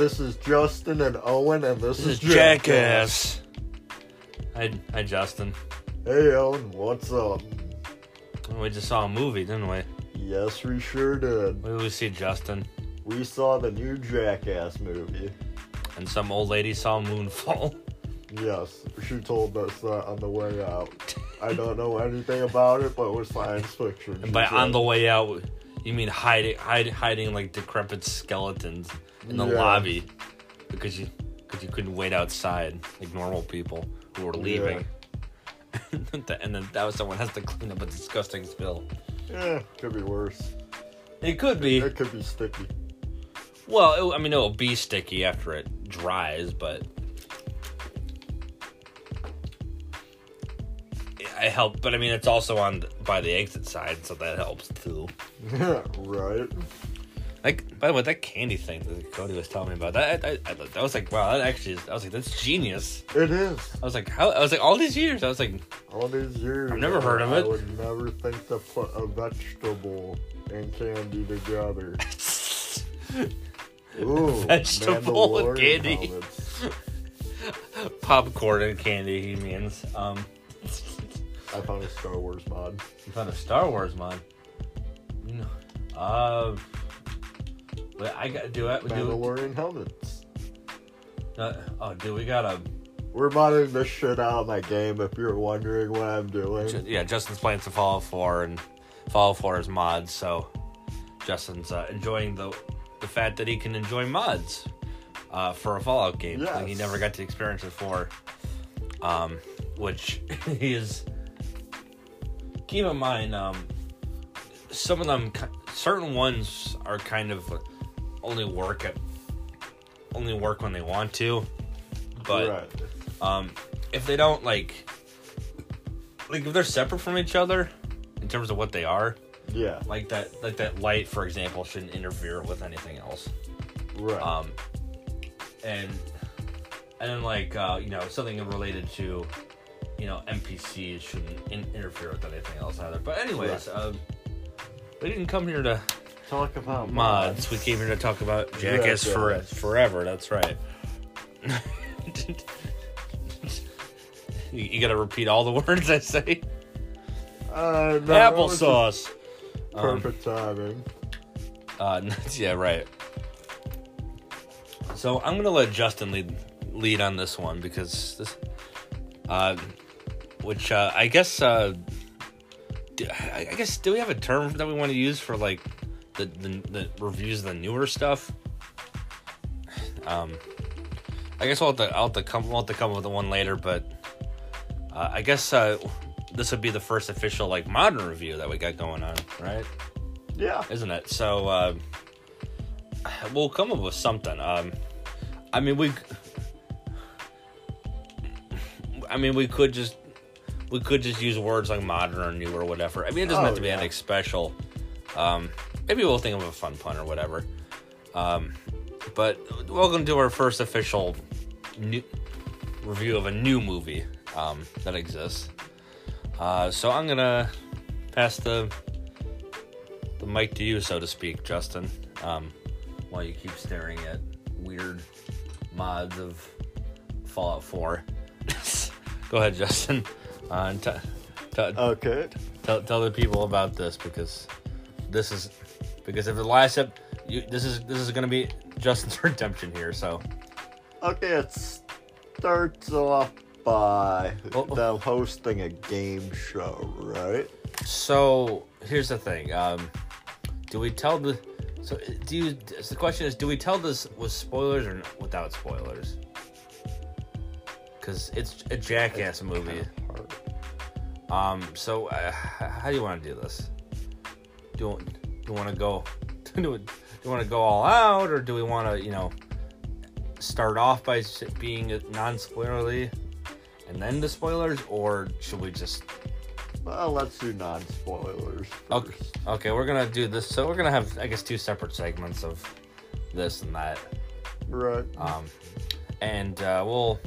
this is Justin and Owen, and this, This is is Jackass. Hi, hi, Justin. Hey, Owen, what's up? We just saw a movie, didn't we? Yes, we sure did. What did we see, Justin? We saw the new Jackass movie. And some old lady saw Moonfall. Yes, she told us that on the way out. I don't know anything about it, but it was science fiction. And by on the way out, you mean hiding, hiding, hiding like decrepit skeletons in the Yeah. lobby because you because you couldn't wait outside like normal people who were leaving. and then that was someone has to clean up a disgusting spill. Yeah, could be worse. It could be. It could be sticky. Well, it, I mean, it'll be sticky after it dries, but I help. But I mean, it's also on by the exit side, so that helps too. Yeah, right. Like, by the way, that candy thing that Cody was telling me about that, I, I, I, that was like, wow, that actually, is, I was like, that's genius. It is. I was like, how? I was like, all these years, I was like, All these years. I've never heard of it. I would never think to put a vegetable and candy together. Ooh, Vegetable and candy. popcorn and candy. He means. Um, I found a Star Wars mod. you found a Star Wars mod. You know, uh, wait, I got to do it. Do Mandalorian helmets. uh, oh, dude, we got a We're modding the shit out of my game if you're wondering what I'm doing. yeah. Justin's playing some Fallout 4 and Fallout 4 is mods, so Justin's uh, enjoying the the fact that he can enjoy mods uh, for a Fallout game. Like he never got to experience it before. Um, which he is. Keep in mind, um, some of them, certain ones are kind of only work at only work when they want to, but right. um, if they don't like, like if they're separate from each other in terms of what they are, Yeah. like that, like that light, for example, shouldn't interfere with anything else. Right. Um, and and then like uh, you know something related to you know NPCs shouldn't in- interfere with anything else either. But anyways, Right. um, we didn't come here to Talk about mods. We came here to talk about Jackass for forever. That's right. you, you gotta repeat all the words I say. Uh, no, Applesauce. Um, Perfect timing. uh, yeah, right. So I'm gonna let Justin lead lead on this one because this, uh, which uh, I guess, uh, do, I guess, do we have a term that we want to use for like the, the the reviews of the newer stuff? Um, I guess I'll have to I'll have to come I'll have to come up with one later, but uh, I guess uh, this would be the first official like modern review that we got going on, right? Yeah. isn't it? So uh, we'll come up with something. Um, I mean, we. I mean, we could just we could just use words like modern or new or whatever. I mean, it doesn't Oh, have to be yeah. anything special. Um, maybe we'll think of a fun pun or whatever. Um, but welcome to our first official new review of a new movie um, that exists. Uh, so I'm gonna pass the the mic to you, so to speak, Justin. Um, while you keep staring at weird mods of Fallout 4. Go ahead, Justin. Uh, and t- t- Okay. tell, tell the people about this because this is because if the last ep- you, this is this is gonna be Justin's redemption here. So Okay, it starts off by Oh, oh. them hosting a game show, right? so here's the thing. Um, do we tell the so do you? So the question is, do we tell this with spoilers or without spoilers? Because it's a Jackass movie. Um, so uh, how do you want to do this? Do you, do you want to go? Do, do you want to go all out, or do we want to, you know, start off by being non-spoilerly, and then the spoilers, or should we just? Well, let's do non-spoilers. Okay, okay, we're gonna do this. So we're gonna have, I guess, two separate segments of this and that. Right. Um, and uh, we'll,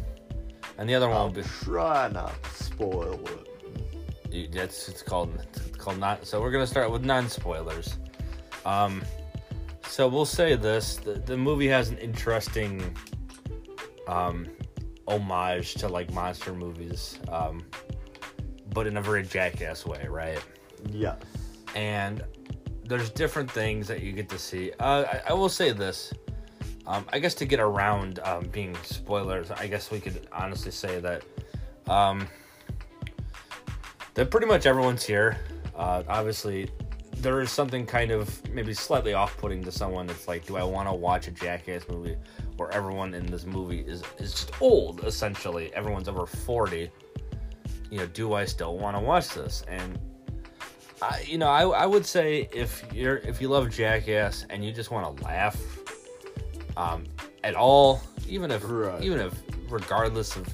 and the other one I'll will be. try not to spoil it. That's it's called it's called not. So we're gonna start with non spoilers. Um, So we'll say this: the, the movie has an interesting um, homage to like monster movies, um, but in a very jackass way, right? Yeah. And there's different things that you get to see. Uh, I, I will say this: um, I guess to get around um, being spoilers, I guess we could honestly say that um, that pretty much everyone's here. Uh, obviously, there is something kind of maybe slightly off-putting to someone. It's like, do I want to watch a Jackass movie where everyone in this movie is is just old? Essentially, everyone's over forty. You know, do I still want to watch this? And I, you know, I, I would say if you're if you love Jackass and you just want to laugh, um, at all, even if Right. even if regardless of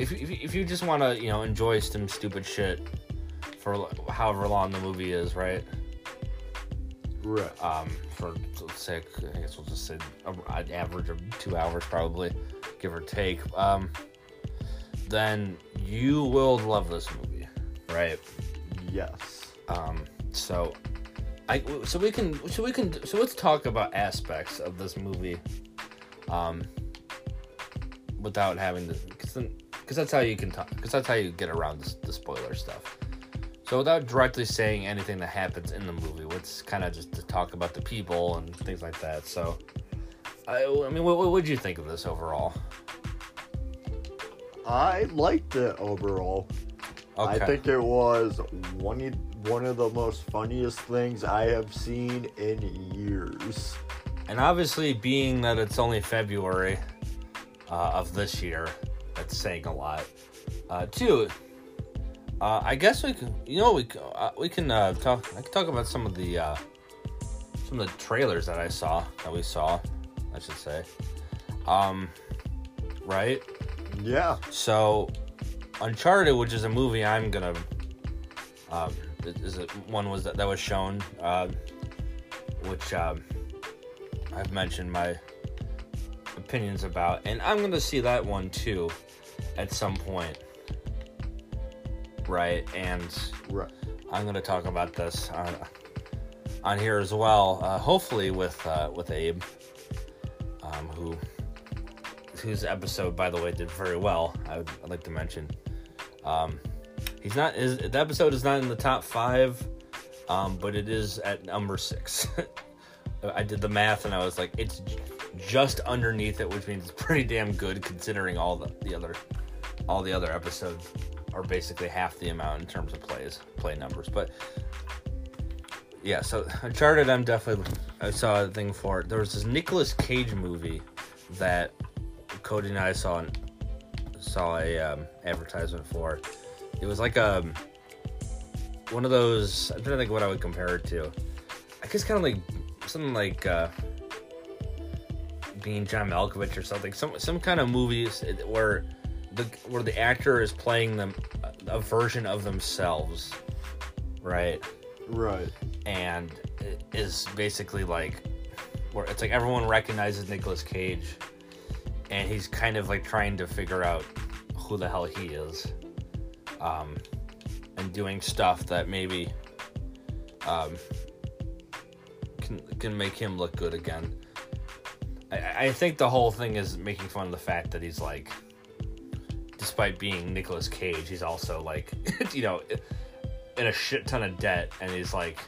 if you- if if you just want to you know enjoy some stupid shit for however long the movie is, right? Right. um, for say, I guess we'll just say an average of two hours, probably, give or take. Um, then you will love this movie, right? Yes. Um, so, I so we can so we can so let's talk about aspects of this movie, um, without having to because because that's how you can talk because that's how you get around the, the spoiler stuff. So without directly saying anything that happens in the movie, let's kind of just to talk about the people and things like that. So, I, I mean, what what would you think of this overall? I liked it overall. Okay. I think it was one of, one of the most funniest things I have seen in years. And obviously, being that it's only February uh, of this year, that's saying a lot. Uh, two, uh, I guess we can, you know, we uh, we can uh, talk. I can talk about some of the uh, some of the trailers that I saw that we saw, I should say. Um, right. Yeah. So, Uncharted, which is a movie I'm gonna, um, is it one was that, that was shown, uh, which um, I've mentioned my opinions about, and I'm gonna see that one too, at some point, right? And Right. I'm gonna talk about this on, on here as well. Uh, hopefully with uh, with Abe, um, who whose episode, by the way, did very well. I would I'd like to mention. Um, he's not. His the episode is not in the top five, um, but it is at number six. I did the math and I was like, it's just underneath it, which means it's pretty damn good considering all the, the other all the other episodes are basically half the amount in terms of plays play numbers. But yeah, so Uncharted, I'm definitely I saw a thing for it. There was this Nicolas Cage movie that Cody and I saw saw a um, advertisement for. It was like a one of those. I'm trying to think what I would compare it to. I guess kind of like something like uh, being John Malkovich or something. Some some kind of movies where the where the actor is playing them a version of themselves, right? Right. and it is basically like where it's like everyone recognizes Nicolas Cage and he's kind of like trying to figure out who the hell he is um and doing stuff that maybe um can can make him look good again I, I think the whole thing is making fun of the fact that he's like despite being Nicolas Cage he's also like you know in a shit ton of debt and he's like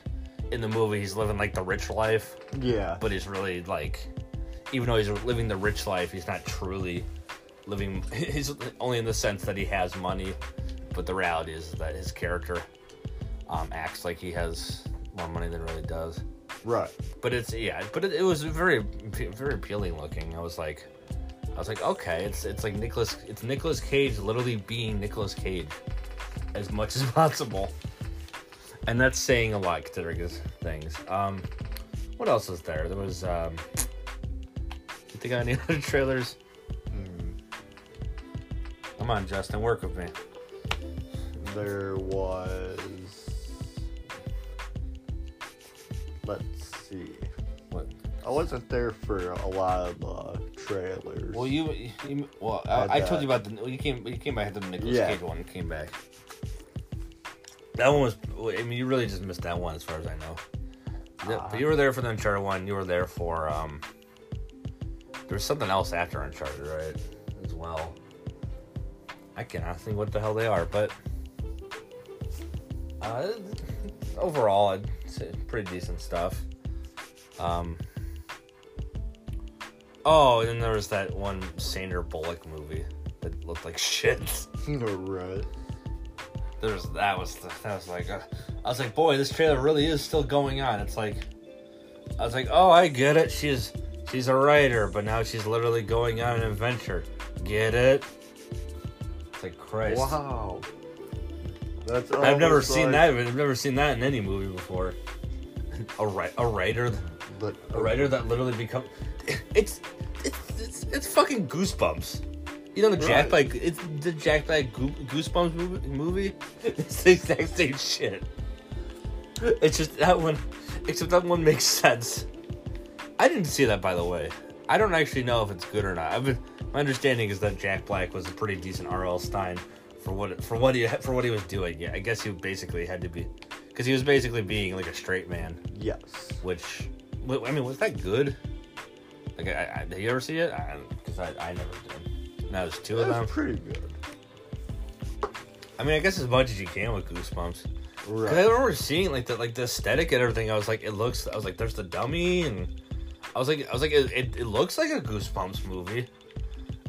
in the movie he's living like the rich life Yeah. but he's really like even though he's living the rich life he's not truly living he's only in the sense that he has money but the reality is that his character um, acts like he has more money than really does Right. but it's yeah but it, it was very very appealing looking i was like i was like okay it's it's like nicolas it's nicolas cage literally being nicolas cage as much as possible and that's saying a lot considering his things um what else was there there was um you think of any other trailers Hmm. come on justin work with me There was. See. what I wasn't there for a lot of the trailers. well you, you well I I, I told you about the you came you came back to the nicolas Yeah. cage one and came back that one was i mean you really just missed that one as far as i know Uh, but you were there for the Uncharted one. You were there for um. There was something else after Uncharted, right? As well. I cannot think what the hell they are, but uh, overall, it's pretty decent stuff. Um. Oh, and then there was that one Sandra Bullock movie that looked like shit. right. There's that was that was like uh, I was like, boy, this trailer really is still going on. It's like I was like, oh, I get it. She's she's a writer, but now she's literally going on an adventure. Get it? It's like Christ. Wow. That's I've never seen like- that. I've never seen that in any movie before. A ri- a writer, But a writer that literally become. It's it's it's, it's fucking goosebumps. You know the Jack Right. Black. It's the Jack Black Goo- Goosebumps movie. movie? It's the exact same shit. It's just that one, except that one makes sense. I didn't see that, by the way. I don't actually know if it's good or not. I've been, my understanding is that Jack Black was a pretty decent R.L. Stine for what for what he for what he was doing. Yeah, I guess he basically had to be because he was basically being like a straight man. yes. Which, wh- I mean, was that good? Like, I, I, did you ever see it? Because I, I, never did. Now there's two of them. Pretty good. I mean, I guess as much as you can with Goosebumps. Because I remember seeing like the like the aesthetic and everything. I was like, it looks. I was like, there's the dummy, and I was like, I was like, it, it, it looks like a Goosebumps movie.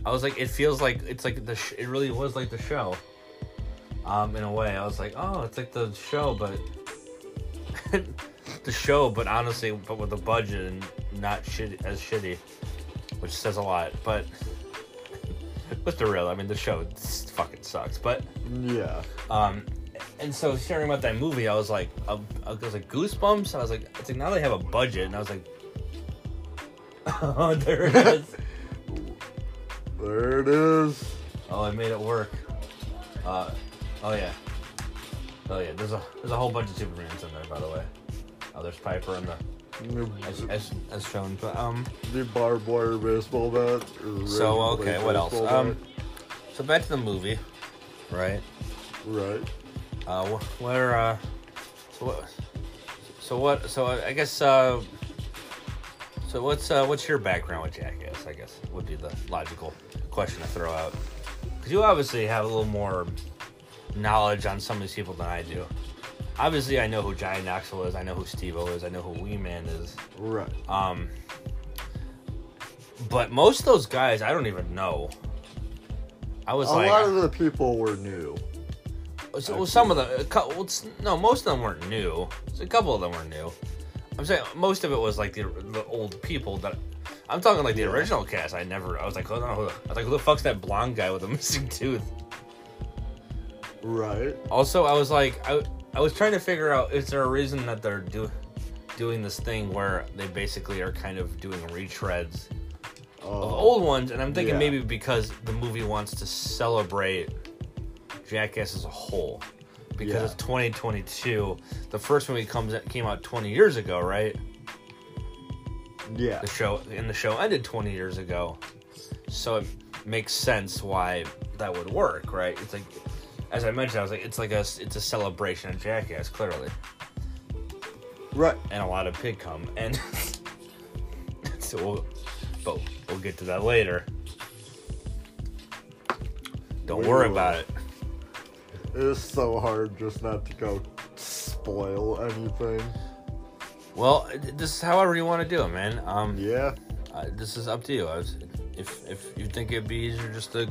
I was like, it feels like it's like the. Sh- it really was like the show. Um, in a way, I was like, oh, it's like the show, but the show, but honestly, but with a budget and not shitty as shitty, which says a lot. But what's the real? I mean, the show fucking sucks, but. Yeah. Um, and so hearing about that movie, I was like, I, I was like Goosebumps. I was like, it's like now they have a budget, and I was like, oh, there it is. There it is. oh, I made it work. Uh, oh yeah, oh yeah. There's a there's a whole bunch of Supermans in there, by the way. Oh, there's Piper in the as, as, as shown, but um. the barbed wire baseball bat. So okay, what else? baseball Um, so back to the movie, right? Right. Uh, wh- where, uh, so what, so what, so I I guess, uh, so what's, uh, what's your background with Jackass, I guess, would be the logical question to throw out. Because you obviously have a little more knowledge on some of these people than I do. Obviously, I know who Johnny Knoxville is, I know who Steve O is, I know who Wee Man is. Right. Um, but most of those guys, I don't even know. I was a like, lot of the people were new. So, well, some of them, a cou- well, no, most of them weren't new. So a couple of them were new. I'm saying most of it was like the, the old people that. I'm talking like the Yeah. original cast. I never. I was like, oh, no, who, I was like, who the fuck's that blonde guy with a missing tooth? Right. Also, I was like, I, I was trying to figure out is there a reason that they're do, doing this thing where they basically are kind of doing retreads Uh, of old ones, and I'm thinking yeah. maybe because the movie wants to celebrate Jackass as a whole. Because Yeah. it's 2022. The first movie comes came out 20 years ago, right? Yeah. The show and the show ended 20 years ago. So it makes sense why that would work, right? It's like as I mentioned, I was like it's like a it's a celebration of Jackass clearly. Right. And a lot of pig come and so we'll, but we'll get to that later. Don't We worry will. about it. It's so hard just not to go spoil anything. Well, this is however you want to do it, man. Um, Yeah. uh, this is up to you. I was, if if you think it'd be easier just to,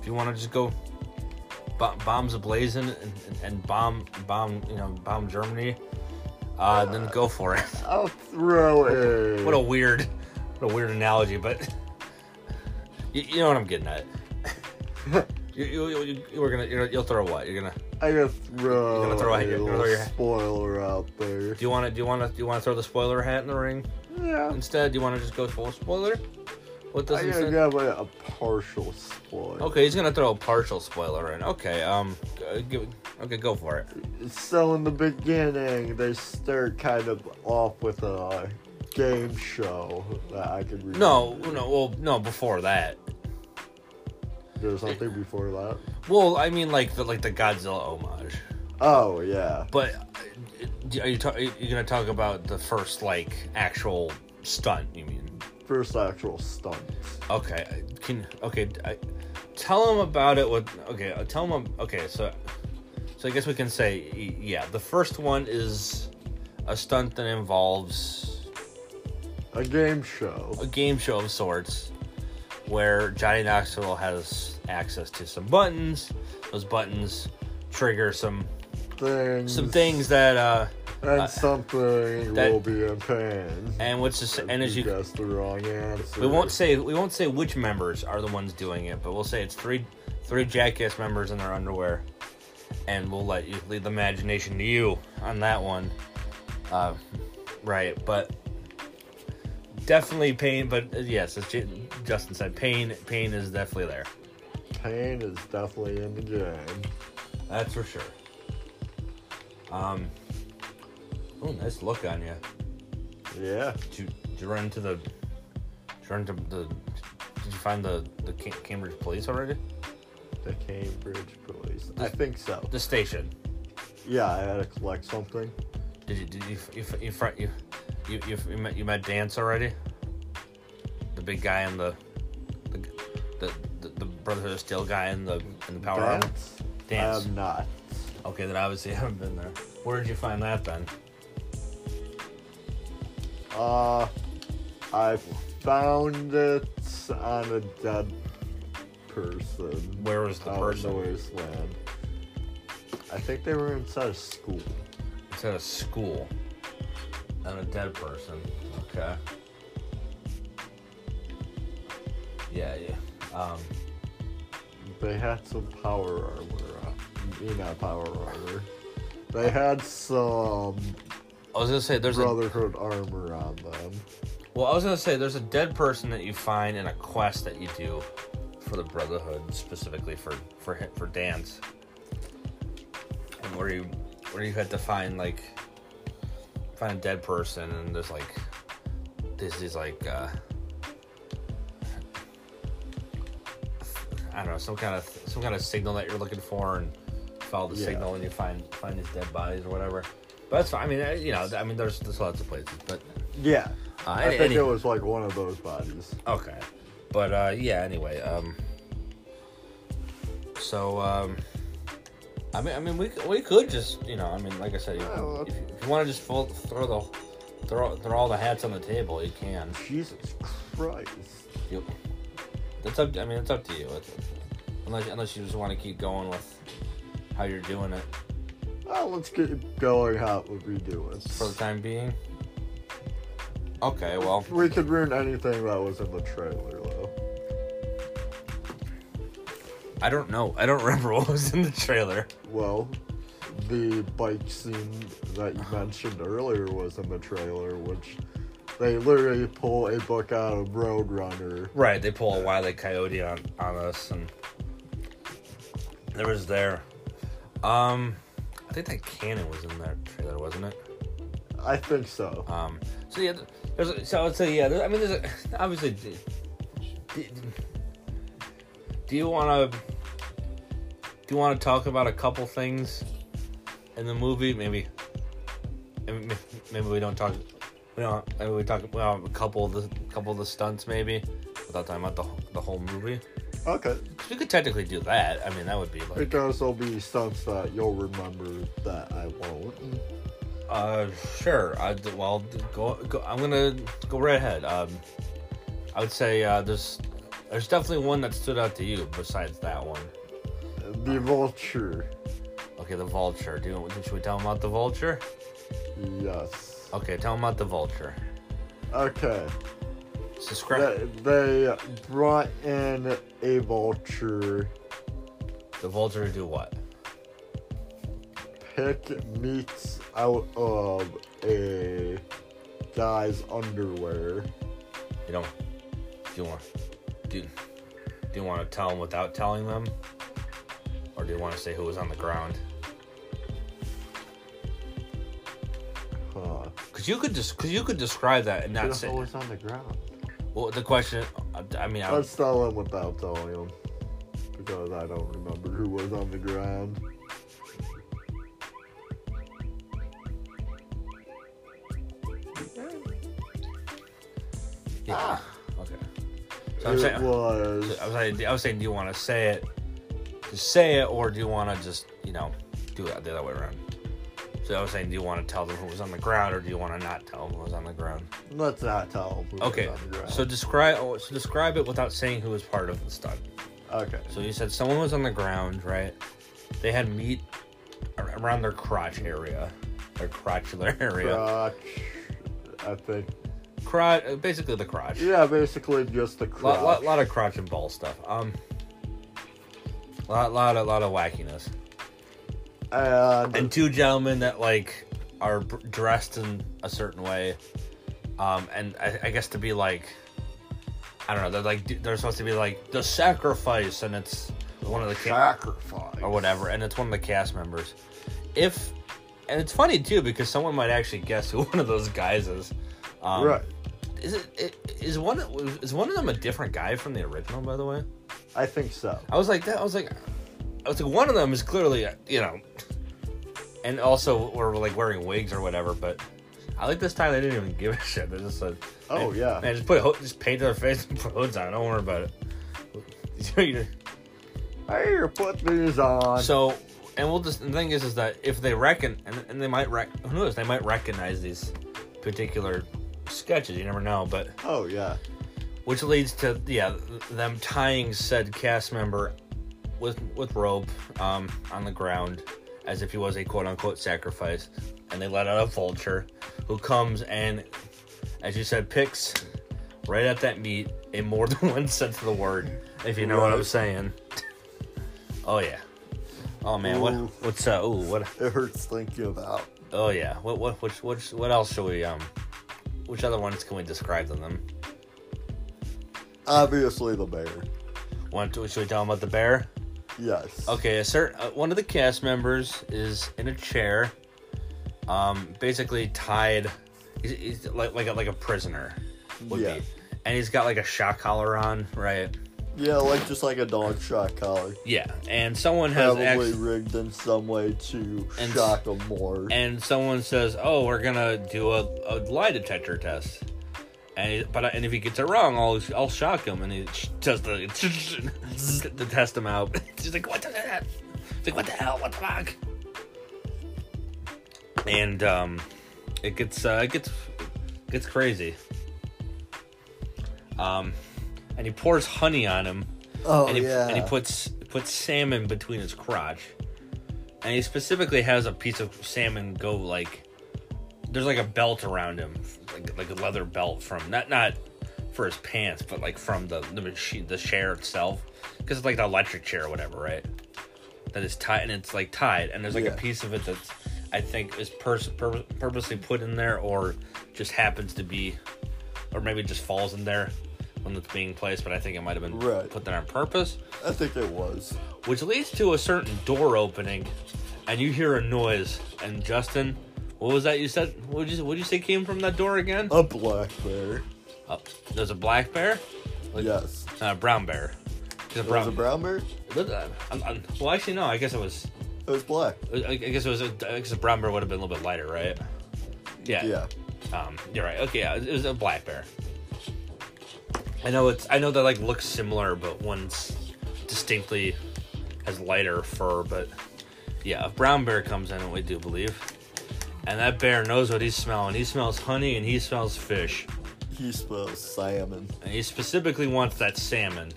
if you want to just go, bo- bombs ablazing and, and, and bomb bomb you know bomb Germany, uh, then go for it. I'll throw it. what a weird, what a weird analogy, but you, you know what I'm getting at. you, you, you, you, we're gonna you're, you'll throw what? You're gonna. I gotta throw, You're gonna throw a- a you're gonna little throw your- spoiler out there. Do you want to? Do you want to? Do you want to throw the spoiler hat in the ring Yeah. instead? Do you want to just go full spoiler? What does I it gotta give it a partial spoiler. Okay, he's gonna throw a partial spoiler in. Okay, um, uh, give, okay, go for it. So in the beginning, they start kind of off with a game show that I could read. No, no, well, no, before that. There's something before that. Well, I mean, like the like the Godzilla homage. Oh yeah. But uh, are you ta- are you gonna talk about the first like actual stunt? You mean? First actual stunt. Okay, can okay. I, tell them about it. With okay, uh, tell them. Okay, so so I guess we can say yeah. The first one is a stunt that involves a game show, a game show of sorts, where Johnny Knoxville has access to some buttons. Those buttons trigger some things, some things that uh, and uh, something that, will be in pain. And what's the and as you guessed the wrong answer. We won't say we won't say which members are the ones doing it, but we'll say it's three three jackass members in their underwear, and we'll let you leave the imagination to you on that one. Uh, right, but definitely pain. But uh, yes, as Justin said, pain pain is definitely there. Pain is definitely in the game. That's for sure. Um, Oh, nice look on you. Yeah. Did you, did you run into the? Did you run into the? Did you find the the Cambridge police already? The Cambridge police. The, I think so. The station. Yeah, I had to collect something. Did you did you you you you you, you, you met you met Danse already? The big guy in the the the, the, the Brotherhood of Steel guy in the in the power Danse? armor. Danse. I have not. Okay, then obviously you haven't been there. Where did you find that then? Uh, I found it on a dead person. Where was the out person? In the wasteland. I think they were inside a school. Inside a school. And a dead person. Okay. Yeah, yeah. Um, they had some power armor. Not power armor. They had some I was gonna say there's Brotherhood a, armor on them. Well, I was gonna say there's a dead person that you find in a quest that you do for the Brotherhood, specifically for for for Danse, and where you where you had to find like find a dead person, and there's like this is like uh, I don't know some kind of some kind of signal that you're looking for, and follow the yeah. signal, and you find find these dead bodies or whatever. But that's fine. I mean, you know, I mean, there's there's lots of places, but yeah, uh, I any, think any, it was like one of those bodies. Okay, but uh, yeah. Anyway, um, so um, I mean, I mean, we we could just, you know, I mean, like I said, if, if, if you want to just full, throw the throw throw all the hats on the table, you can. Jesus Christ. You, that's up. I mean, it's up to you. It's, unless unless you just want to keep going with how you're doing it. Well, let's get going how would we do it? For the time being? Okay, well. We could ruin anything that was in the trailer, though. I don't know. I don't remember what was in the trailer. Well, the bike scene that you mentioned earlier was in the trailer, which they literally pull a book out of Roadrunner. Right, they pull a Wile E. Coyote on, on us, and there was there. Um, I think that cannon was in that trailer, wasn't it? I think so. Um. So yeah, there's. A, so I would say yeah. I mean, there's a, obviously. Do, do you want to? Do you want to talk about a couple things in the movie? Maybe. Maybe we don't talk. We don't. Maybe we talk about a couple of the couple of the stunts, maybe, without talking about the the whole movie. Okay. You could technically do that. I mean, that would be like. Because there'll be stunts that you'll remember that I won't. Uh, sure. I well, go, go. I'm gonna go right ahead. Um, I would say uh, there's there's definitely one that stood out to you besides that one. The vulture. Okay, the vulture. Do you, should we tell him about the vulture? Yes. Okay, tell him about the vulture. Okay. Subscribe. They, they brought in a vulture. The vulture to do what? Pick meats out of a guy's underwear. You don't. Do you want? Do, do you want to tell them without telling them, or do you want to say who was on the ground? Huh? Because you could just, because you could describe that and not say who was on the ground. Well, the question, I mean, I, that's not one without telling him because I don't remember who was on the ground. Yeah. Ah. Okay. So it I'm saying, was. I was, saying, I was saying, do you want to say it, just say it, or do you want to just, you know, do it the other way around? So I was saying, do you want to tell them who was on the ground, or do you want to not tell them who was on the ground? Let's not tell who Okay. was on the ground. So describe, oh, so describe it without saying who was part of the stunt. okay. So you said someone was on the ground, right? They had meat around their crotch area, their crotchular area, Crotch. I think. crotch, uh, basically the crotch. Yeah, basically just the crotch. lot, lot, lot of crotch and ball stuff. Um, lot, lot, of, lot of wackiness. And, And two gentlemen that like are dressed in a certain way, um, and I, I guess to be like, I don't know, they're like they're supposed to be like the sacrifice, and it's one of the ca- sacrifice or whatever, and it's one of the cast members. If and it's funny too because someone might actually guess who one of those guys is. Um, right. Is it, it is one is one of them a different guy from the original? By the way, I think so. I was like that. I was like, I was like one of them is clearly you know, and also we're like wearing wigs or whatever. But I like this time they didn't even give a shit. Oh, they just said, Oh, yeah. man, just put just paint their face and put hoods on. Don't worry about it. Hey, put these on. So, and we'll just the thing is, is that if they reckon, and, and they might rec, who knows, they might recognize these particular sketches. You never know, but oh yeah. which leads to yeah, them tying said cast member with with rope um, on the ground as if he was a quote unquote sacrifice, and they let out a vulture who comes and, as you said, picks right at that meat in more than one sense of the word. If you know what I'm saying. Oh yeah. Oh man, what what's uh? Ooh, what? It hurts thinking about. Oh yeah. What what which which what else should we um? Which other ones can we describe to them? Obviously, the bear. One, should we tell them about the bear? Yes. Okay, a certain uh, one of the cast members is in a chair, um, basically tied. He's, he's like like a, like a prisoner Yeah. be, and he's got like a shock collar on, right? Yeah, like just like a dog shot collar. Yeah, and someone has Probably rigged in some way to And- shock them more. and someone says, "Oh, we're gonna do a, a lie detector test." And he, but and if he gets it wrong, I'll I'll shock him, and he does the to test him out. He's like, "What the hell?" He's like, "What the hell? What the fuck?" And um, it gets uh, it gets gets crazy. Um, and he pours honey on him, oh and he, yeah. and he puts puts salmon between his crotch, and he specifically has a piece of salmon go like there's like a belt around him, like like a leather belt from not not for his pants, but like from the the machine the chair itself, because it's like the electric chair or whatever, right? That is tied and it's like tied, and there's like Yeah. a piece of it that's I think is pers- pur- purposely put in there, or just happens to be, or maybe just falls in there when it's being placed. But I think it might have been Right. put there on purpose I think it was. which leads to a certain door opening, and you hear a noise. And Justin, what was that you said? What did you what you say came from that door again? A black bear. Oh, there's a black bear, yes. uh, brown bear. There's a It was brown. a brown bear? That. I'm- I'm- well, actually, no. I guess it was. It was black. I I guess it was. A, I guess a brown bear would have been a little bit lighter, right? Yeah. Yeah. Um, you're right. Okay, yeah, it was a black bear. I know it's. I know that like looks similar, but one's distinctly has lighter fur. But yeah, a brown bear comes in, we do believe, and that bear knows what he's smelling. He smells honey and he smells fish, He smells salmon. and he specifically wants that salmon.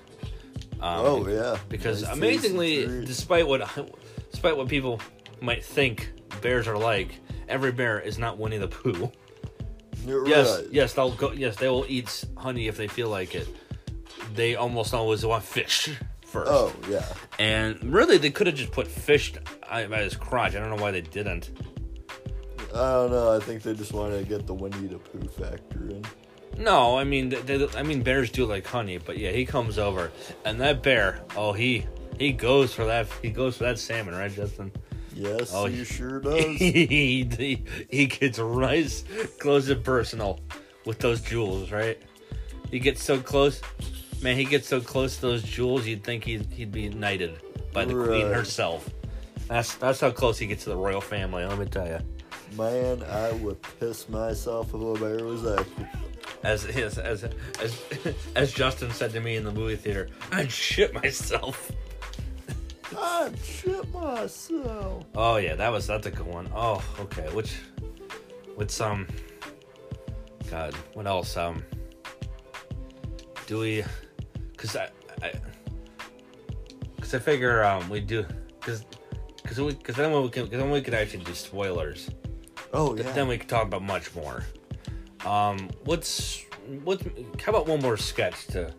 Um, oh yeah. because Nice amazingly, despite what despite what people might think bears are like, every bear is not Winnie the Pooh. You're Yes, right. yes, they'll go. Yes, they will eat honey if they feel like it. They almost always want fish first. Oh yeah. and really, they could have just put fish at his crotch. I don't know why they didn't. I don't know. I think they just wanted to get the Winnie the Pooh factor in. No, I mean, they, they- I mean, bears do like honey, but yeah, he comes over, and that bear, oh, he he goes for that. He goes for that salmon, right, Justin? Yes, Oh, he he- sure does. he, he he gets nice, close and personal with those jewels, right? He gets so close, man. He gets so close to those jewels, you'd think he'd he'd be knighted by the queen herself. That's that's how close he gets to the royal family. Let me tell you. Man, I would piss myself if a bear was active. As as as as, as Justin said to me in the movie theater, I'd shit myself. I'd shit myself. Oh yeah, that was that's a good one. Oh, okay. Which with some God, what else? Um do we cuz I I cuz I figure um we do cuz cuz we cuz then we can cause then we could actually do spoilers. Oh yeah. Then we could talk about much more. Um what's what how about one more sketch to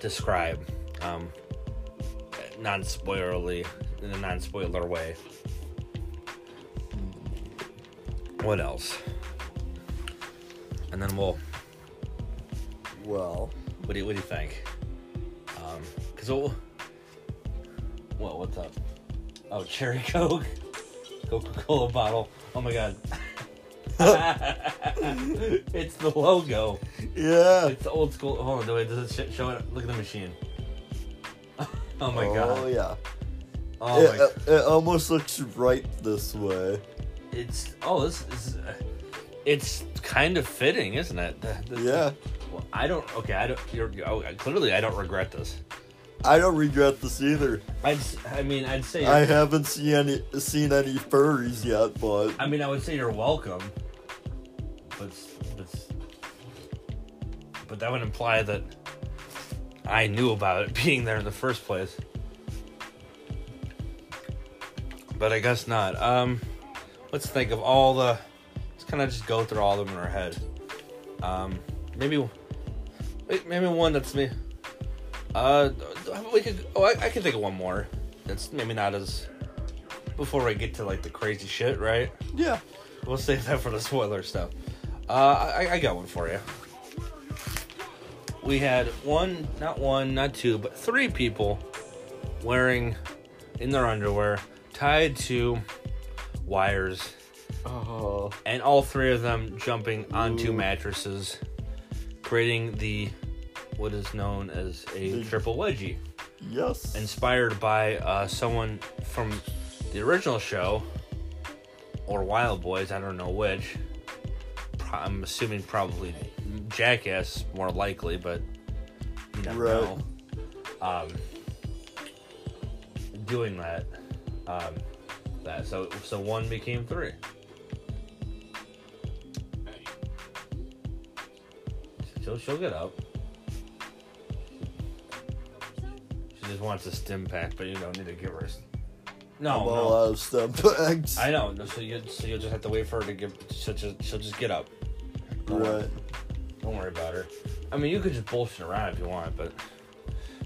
describe um non-spoilerly in a non-spoiler way. What else? And then we'll. Well, what do you what do you think? Um, cause we'll. What what's up? Oh, cherry coke, Coca Cola bottle. Oh my god. it's the logo. Yeah. It's the old school. Hold on, wait. Does it sh- show it? Look at the machine. oh my oh, god. Oh yeah. Oh it, my. it, it almost looks right this way. It's oh this is. Uh, it's kind of fitting, isn't it? Yeah. Well, I don't. Okay, I don't. You're oh, clearly I don't regret this. I don't regret this either. I'd. I mean, I'd say. I haven't seen any seen any furries yet, but I mean, I would say you're welcome. But but but that would imply that I knew about it being there in the first place. But I guess not. Um, let's think of all the. Let's kind of just go through all of them in our head. Um, maybe, maybe one that's me. Uh, we could. Oh, I, I can think of one more. That's maybe not as. Before we get to like the crazy shit, right? yeah. We'll save that for the spoiler stuff. Uh, I, I got one for you. We had one, not one, not two, but three people wearing in their underwear tied to wires, Oh, and all three of them jumping onto Ooh. mattresses, creating the what is known as a triple wedgie yes. inspired by uh, someone from the original show or Wildboyz, I don't know which. I'm assuming probably Jackass, more likely, but you never Right. know. Um, doing that, um, that so so one became three. She'll she'll get up. Just wants a Stimpak, but you don't need to give her. a No, I'm no. all out of Stimpaks. I know. no, So you so you'll just have to wait for her to give. She'll just she'll just get up. Don't worry, don't worry about her. I mean, you could just bullshit around if you want, but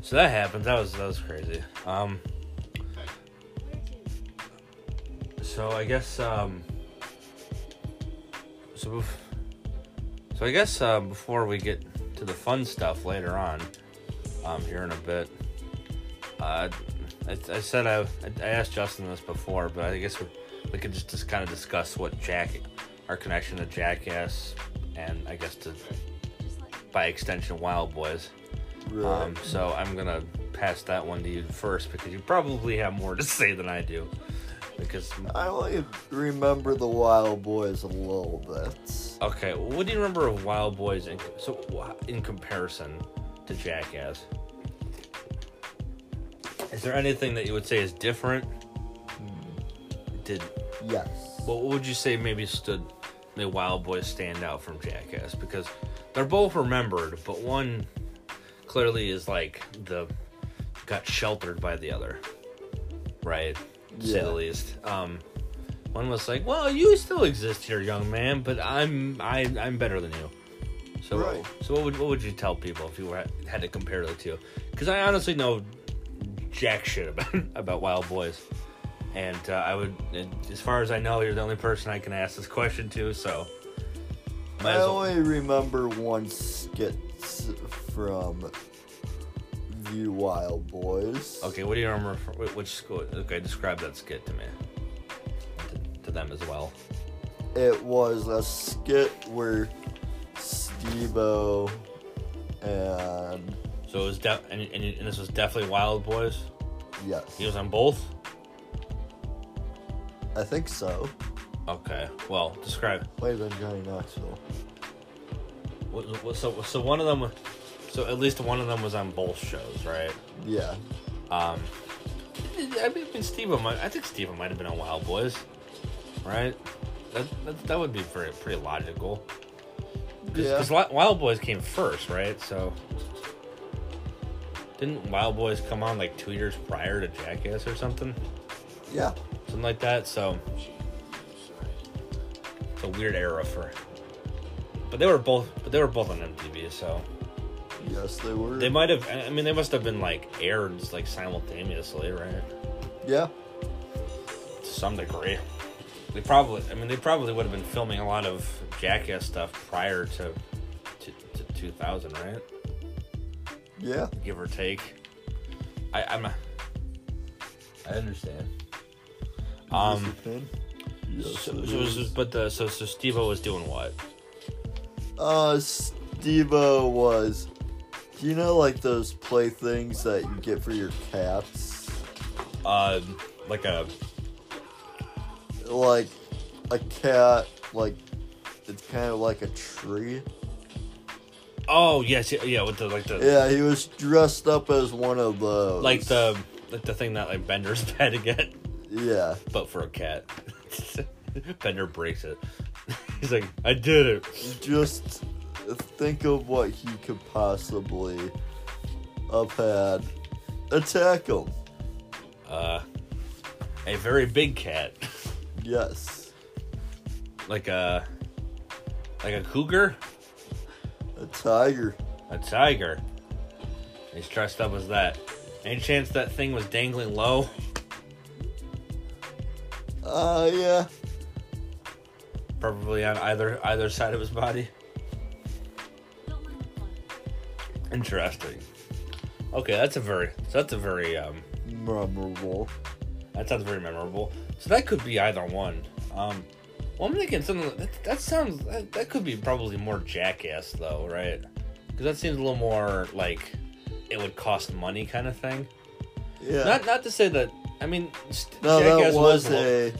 so that happened. That was that was crazy. Um. So I guess um. So bef- so I guess uh, before we get to the fun stuff later on, um, here in a bit, uh, I, I said I, I asked Justin this before, but I guess we, we could just, just kind of discuss what Jack, our connection to Jackass, and I guess to by extension Wildboyz. Right. Um, so I'm gonna pass that one to you first because you probably have more to say than I do. Because I only remember the Wildboyz a little bit. okay, what do you remember of Wildboyz? In, so in comparison to Jackass, there anything that you would say is different? Did Yes. What would you say maybe stood the Wildboyz stand out from Jackass? Because they're both remembered, but one clearly is like the got sheltered by the other, right? To say the least. Um, one was like, "Well, you still exist here, young man, but I'm I, I'm better than you." So, Right. so what would what would you tell people if you were, had to compare the two? Because I honestly know jack shit about about Wildboyz. And uh, I would, as far as I know, you're the only person I can ask this question to. So, I well- only remember one skit from the Wildboyz. okay, what do you remember? Wh- which school? Okay, describe that skit to me. To, to them as well. It was a skit where Steve-O and So it was, de- and, and, and this was definitely Wildboyz. yes, He was on both. I think so. Okay, well, describe. Have been Johnny Knoxville. So so one of them, so at least one of them was on both shows, right? Yeah. Um, I mean, Steve, I think Steve might have been on Wildboyz, right? That that, that would be pretty pretty logical. Because yeah. Wildboyz came first, right? So didn't Wildboyz come on like two years prior to Jackass or something? Yeah, something like that. So it's a weird era for. But they were both, but they were both on MTV, so. Yes, they were. They might have. I mean, they must have been like aired like simultaneously, right? Yeah. To some degree. They probably. I mean, they probably would have been filming a lot of Jackass stuff prior to to, to 2000, right? Yeah. Give or take. I, I'm. A, I understand. Um. Yes, so, so, but the so so Steve was doing what? Uh, Steve was. Do you know like those playthings that you get for your cats? Uh, like a. Like, a cat. Like, it's kind of like a tree. Oh yes, yeah, with the like the yeah, he was dressed up as one of those, like the like the thing that like Bender's had to get. Yeah, but for a cat, Bender breaks it. He's like, I did it. Just think of what he could possibly have had attack him. Uh, a very big cat. Yes. Like a like a cougar. A tiger. A tiger. He's dressed up as that. Any chance that thing was dangling low? Uh, yeah. Probably on either either side of his body. Interesting. Okay, that's a very so that's a very um memorable. That sounds very memorable. So that could be either one. Um, well, I'm thinking something that, that sounds that, that, could be probably more jackass though, right? Because that seems a little more like it would cost money kind of thing. Yeah. Not not to say that. I mean, no, jackass that was, was a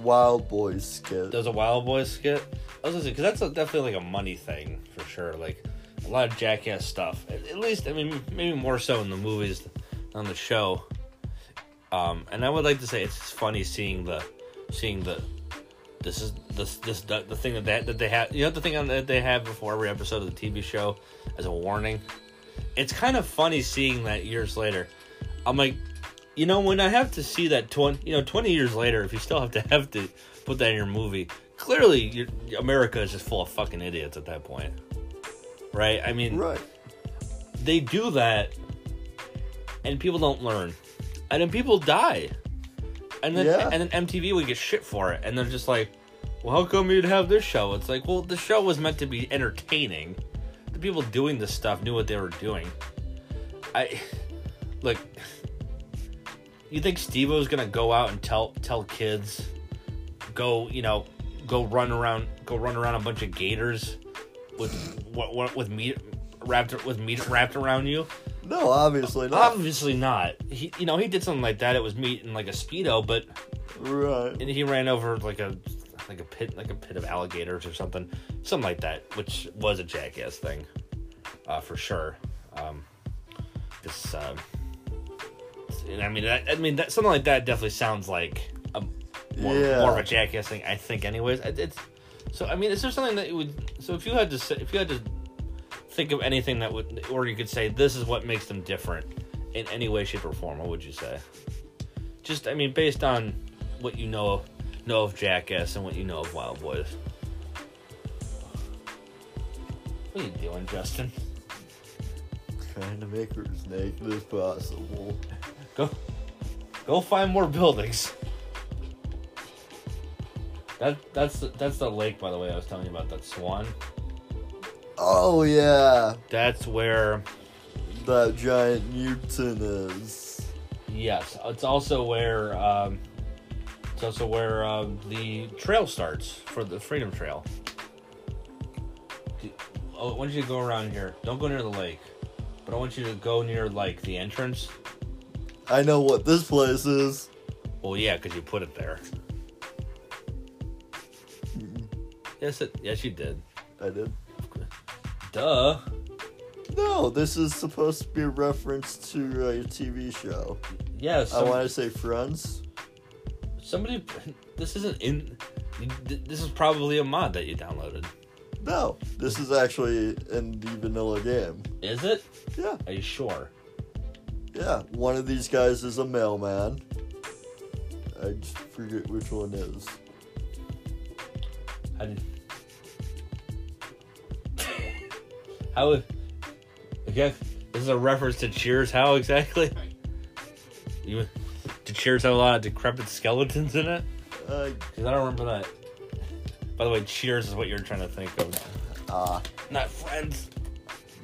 Wildboyz skit. There's a Wildboyz skit. I was gonna say because that's a, definitely like a money thing for sure. Like a lot of jackass stuff. At, at least, I mean, maybe more so in the movies on the show. Um, and I would like to say it's funny seeing the seeing the this is this this the, the thing that they, that they have you know the thing that they have before every episode of the TV show as a warning. It's kind of funny seeing that years later. I'm like, you know, when I have to see that twenty you know twenty years later, if you still have to have to put that in your movie, clearly America is just full of fucking idiots at that point, right? I mean, right? They do that, and people don't learn, and then people die and then yeah. and then MTV would get shit for it, and they're just like, "Well, how come you'd have this show?" It's like, well, the show was meant to be entertaining. The people doing this stuff knew what they were doing. I look. You think Steve was gonna go out and tell tell kids, go you know, go run around, go run around a bunch of gators with what, what with meat wrapped with meat wrapped around you? No, obviously not. Obviously not. He, you know, he did something like that. It was meat in like a speedo, but right. And he ran over like a like a pit like a pit of alligators or something, something like that, which was a jackass thing, uh, for sure. Um, this, uh, I mean, that, I mean, that, something like that definitely sounds like a more, yeah. more of a jackass thing. I think, anyways. It's so. I mean, is there something that you would? So if you had to, say, if you had to think of anything that would, or you could say this is what makes them different in any way, shape, or form. What would you say? Just, I mean, based on what you know know of Jackass and what you know of Wildboyz. What are you doing, Justin? Trying to make her as naked as possible. Go, go find more buildings. That that's that's the lake, by the way. I was telling you about that swan. Oh yeah. That's where that giant Newton is. Yes, it's also where um, it's also where uh, the trail starts for the Freedom Trail. Oh, I want you to go around here. Don't go near the lake, but I want you to go near like the entrance. I know what this place is. Well, yeah, because you put it there. Yes, it. Yes, you did. I did. Duh. No, this is supposed to be a reference to a TV show. Yeah. I want to say Friends. Somebody, this isn't in. This is probably a mod that you downloaded. No, this is actually in the vanilla game. Is it? Yeah. Are you sure? Yeah, one of these guys is a mailman. I just forget which one is. How did? How? Okay, this is a reference to Cheers. How exactly? You did Cheers have a lot of decrepit skeletons in it? Uh, Cause I don't remember that. By the way, Cheers is what you're trying to think of, ah, not Friends.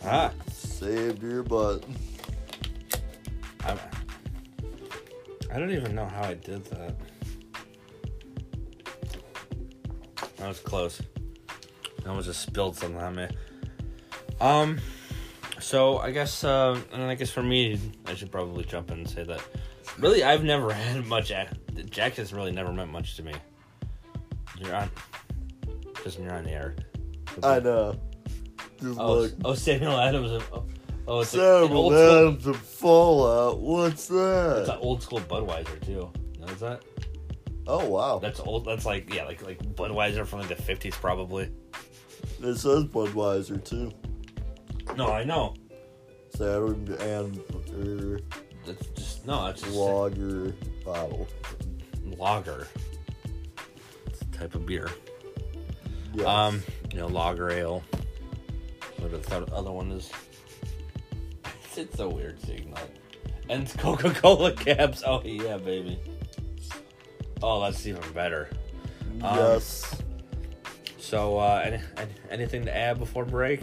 Ah, saved your butt. I'm, I don't even know how I did that. That was close. I almost just spilled something on me. Um, so I guess, uh, and I guess for me, I should probably jump in and say that. Really, I've never had much. Jack has really never meant much to me. You're on, just you're on the air. I know. Just Oh, look. oh, Samuel Adams. Oh, oh it's, like Samuel school, Adams and Fallout. What's that? it's an old school Budweiser too. Knows that? Oh wow, That's old. That's like yeah, like like Budweiser from like the fifties probably. it says Budweiser too. No, I know. Saturn and That's just no. That's just lager bottle. lager. It's a type of beer. Yes. Um, you know, lager ale. What the th- other one is? It's a weird signal. And Coca Cola caps. Oh yeah, baby. Oh, that's even better. um, yes. So, uh, any, any, anything to add before break?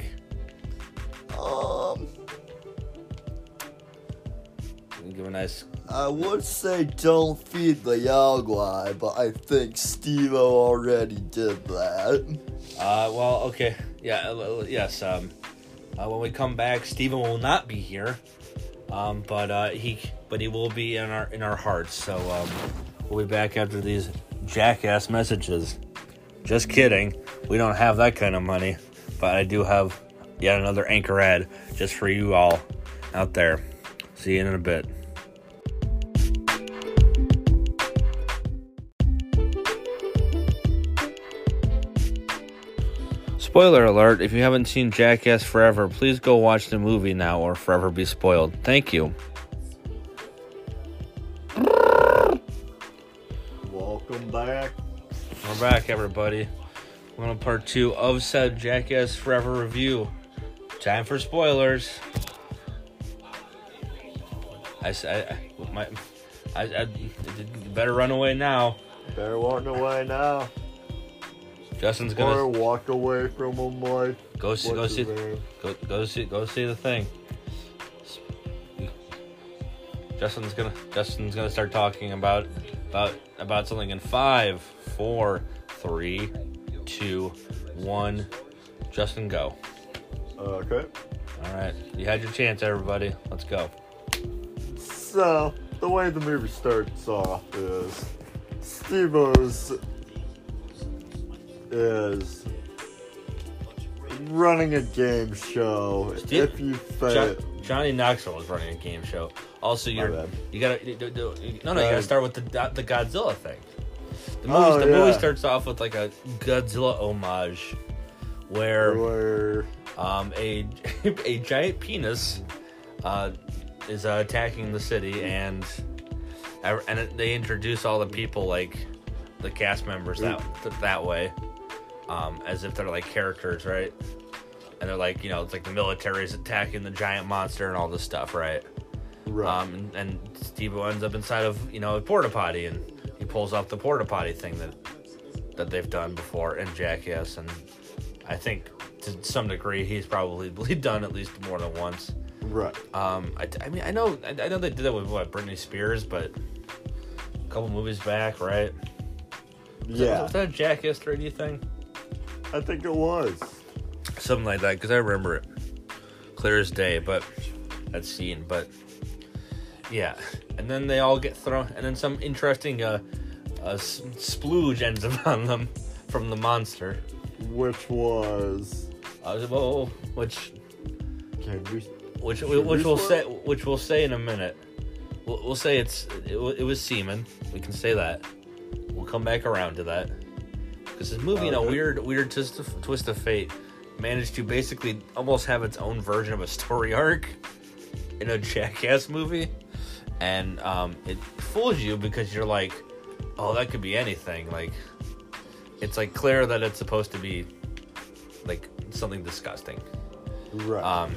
Um, Give a nice. I would say don't feed the Yao Guai, but I think Steve already did that. Uh, well, okay, yeah, uh, uh, yes. Um, uh, when we come back, Steven will not be here, um, but uh, he, but he will be in our in our hearts. So um, we'll be back after these jackass messages. Just kidding. We don't have that kind of money, but I do have yet another anchor ad just for you all out there. See you in a bit. Spoiler alert, if you haven't seen Jackass Forever, please go watch the movie now or forever be spoiled. Thank you. Welcome back. We're back, everybody. We're on part two of said Jackass Forever review. Time for spoilers. I said, my, I, I, better run away now. Better walk away now. Justin's gonna walk away from him like go see, go see, name? go, go see, go see the thing. Justin's gonna, Justin's gonna start talking about, about, about something in five, four, three, two, one. Justin, go. Okay. All right, you had your chance, everybody. Let's go. So, the way the movie starts off is Steve-O's is running a game show. Steve- if you fail, Jo- Johnny Knoxville is running a game show. Also, you're you gotta you, do- do- no no you Uh, gotta start with the the Godzilla thing. The movie Oh, the movie starts off with like a Godzilla homage, where where um a a giant penis uh is uh, attacking the city and and it, they introduce all the people like the cast members that that way. Um as if they're like characters right? And they're like you know it's like the military is attacking the giant monster and all this stuff right? Right, um and, and steve ends up inside of you know a porta potty and he pulls off the porta potty thing that that they've done before in jackass and i think to some degree he's probably done at least more than once right. um, I, I mean, I know, I, I know they did that with what Britney Spears, but a couple movies back, right? Was that- Yeah, was that a Jackass 3D thing? I think it was. Something like that, because I remember it clear as day. But that scene, but yeah, and then they all get thrown, and then some interesting uh, uh splooge ends up on them from the monster. Which was Uh, which we? which which we we'll say which we'll say in a minute. We'll, we'll say it's it, it was semen. We can say that. We'll come back around to that because this movie, in a weird weird twist of, twist of fate, managed to basically almost have its own version of a story arc in a Jackass movie, and um, it fools you because you're like, oh, that could be anything. Like, it's like clear that it's supposed to be like something disgusting. Right. Um,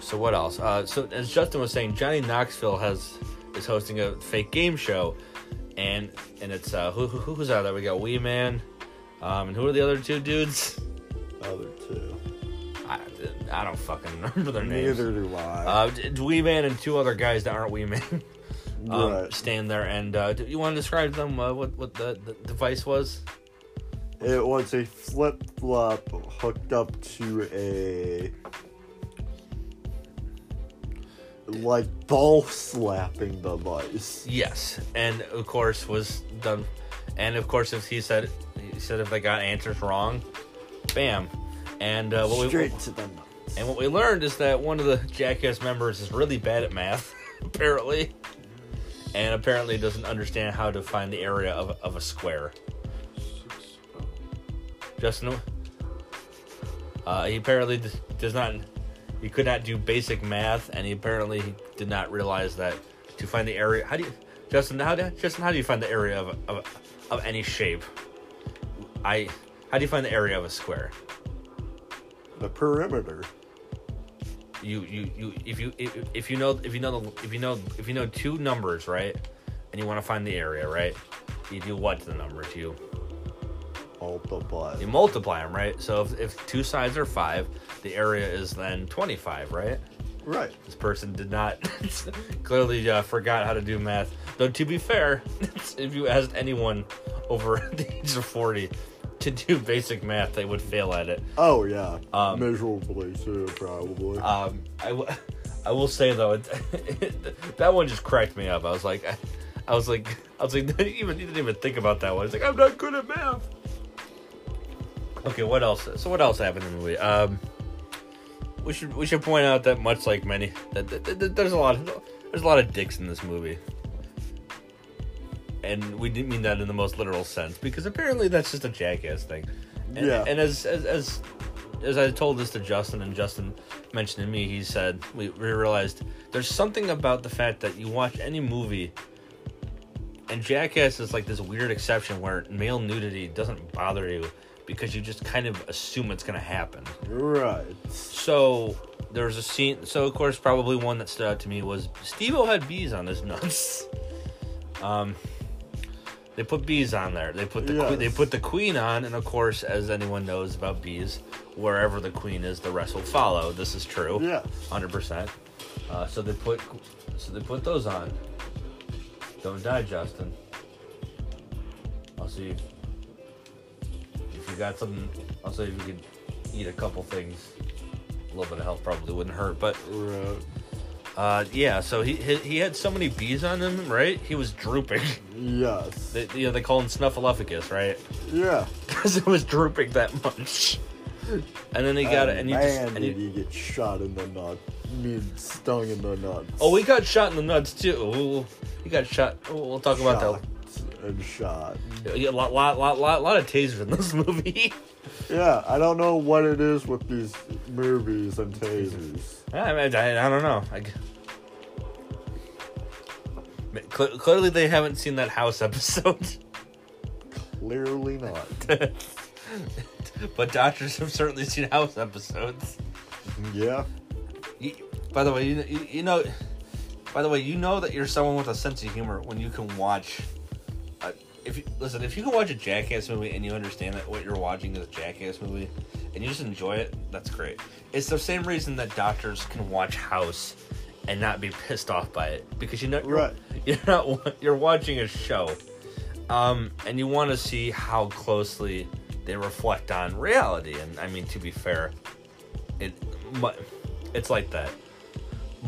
so what else? Uh, so as Justin was saying, Johnny Knoxville has is hosting a fake game show, and and it's uh, who, who who's out there? We got Wee Man, um, and who are the other two dudes? Other two. I, I don't fucking remember their names. Neither do I. Uh, Wee Man and two other guys that aren't Wee Man um, right. stand there, and uh, do you want to describe them? Uh, what what the, the device was? It was a flip flop hooked up to a like ball slapping the device. Yes, and of course was done, and of course if he said he said if they got answers wrong, bam, and uh, what we to the nuts. and what we learned is that one of the Jackass members is really bad at math, apparently, and apparently doesn't understand how to find the area of of a square. Justin, uh, he apparently does not. He could not do basic math, and he apparently did not realize that to find the area. How do you, Justin? How do Justin? How do you find the area of of, of any shape? I. How do you find the area of a square? The perimeter. You you you if you if, if you know if you know the if you know if you know two numbers right, and you want to find the area right, you do what to the numbers? You Multiply. you multiply them right. So if, if two sides are five, the area is then twenty five right. Right. This person did not clearly uh, forgot how to do math. Though to be fair, if you asked anyone over the age of forty to do basic math, they would fail at it. Oh yeah. Um, Miserably too, probably. Um, I, w- I will say though, it, that one just cracked me up. I was like, I, I was like, I was like, even you didn't even think about that one. It's like I'm not good at math. Okay, what else? So what else happened in the movie? Um, we should we should point out that much like many, that, that, that there's a lot of there's a lot of dicks in this movie, and we didn't mean that in the most literal sense because apparently that's just a jackass thing. And, Yeah. And as as as as I told this to Justin, and Justin mentioned to me, he said we, we realized there's something about the fact that you watch any movie, and Jackass is like this weird exception where male nudity doesn't bother you because you just kind of assume it's gonna happen. right. So there was a scene. So of course, probably one that stood out to me was Steve-O had bees on his nuts. Um, they put bees on there. They put the que- they put the queen on, and of course, as anyone knows about bees, wherever the queen is, the rest will follow. This is true. Yeah. hundred percent. Uh, so they put so they put those on. Don't die, Justin. I'll see you. If you got something, I'll say if you could eat a couple things. A little bit of health probably wouldn't hurt, but Right. uh, yeah. So he, he he had so many bees on him, right? He was drooping. Yes. They, you know, they call him snuffleupagus, right? Yeah. Because it was drooping that much. And then he got it, and he just and did he, get shot in the nut? I mean, stung in the nuts. oh, he got shot in the nuts too. Ooh, he got shot. We'll talk about that. And shot. Yeah, a lot, lot, lot, lot, lot of tasers in this movie. Yeah, I don't know what it is with these movies and tasers. I, mean, I, I don't know. I, Cle- clearly, they haven't seen that house episode. Clearly not. but doctors have certainly seen house episodes. Yeah. You, by the way, you, you, you know, by the way, you know that you're someone with a sense of humor when you can watch. If you, listen, if you can watch a Jackass movie and you understand that what you're watching is a Jackass movie, and you just enjoy it, that's great. It's the same reason that doctors can watch House and not be pissed off by it because you know you're, Right. you're not you're watching a show, um, and you want to see how closely they reflect on reality. And I mean, to be fair, it it's like that.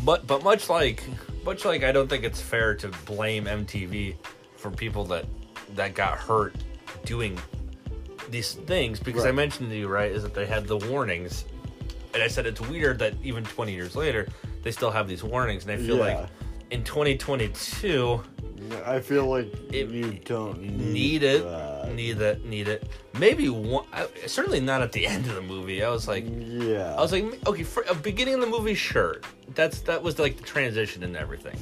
But but much like much like I don't think it's fair to blame MTV for people that that got hurt doing these things because I mentioned to you right is that they had the warnings, and I said it's weird that even 20 years later they still have these warnings, and I feel like Yeah. in 2022 I feel like It- you don't need, need it, that. need it, need it. Maybe one, I, certainly not at the end of the movie. I was like, yeah. I was like, okay, for beginning of the movie, sure. That's that was like the transition and everything.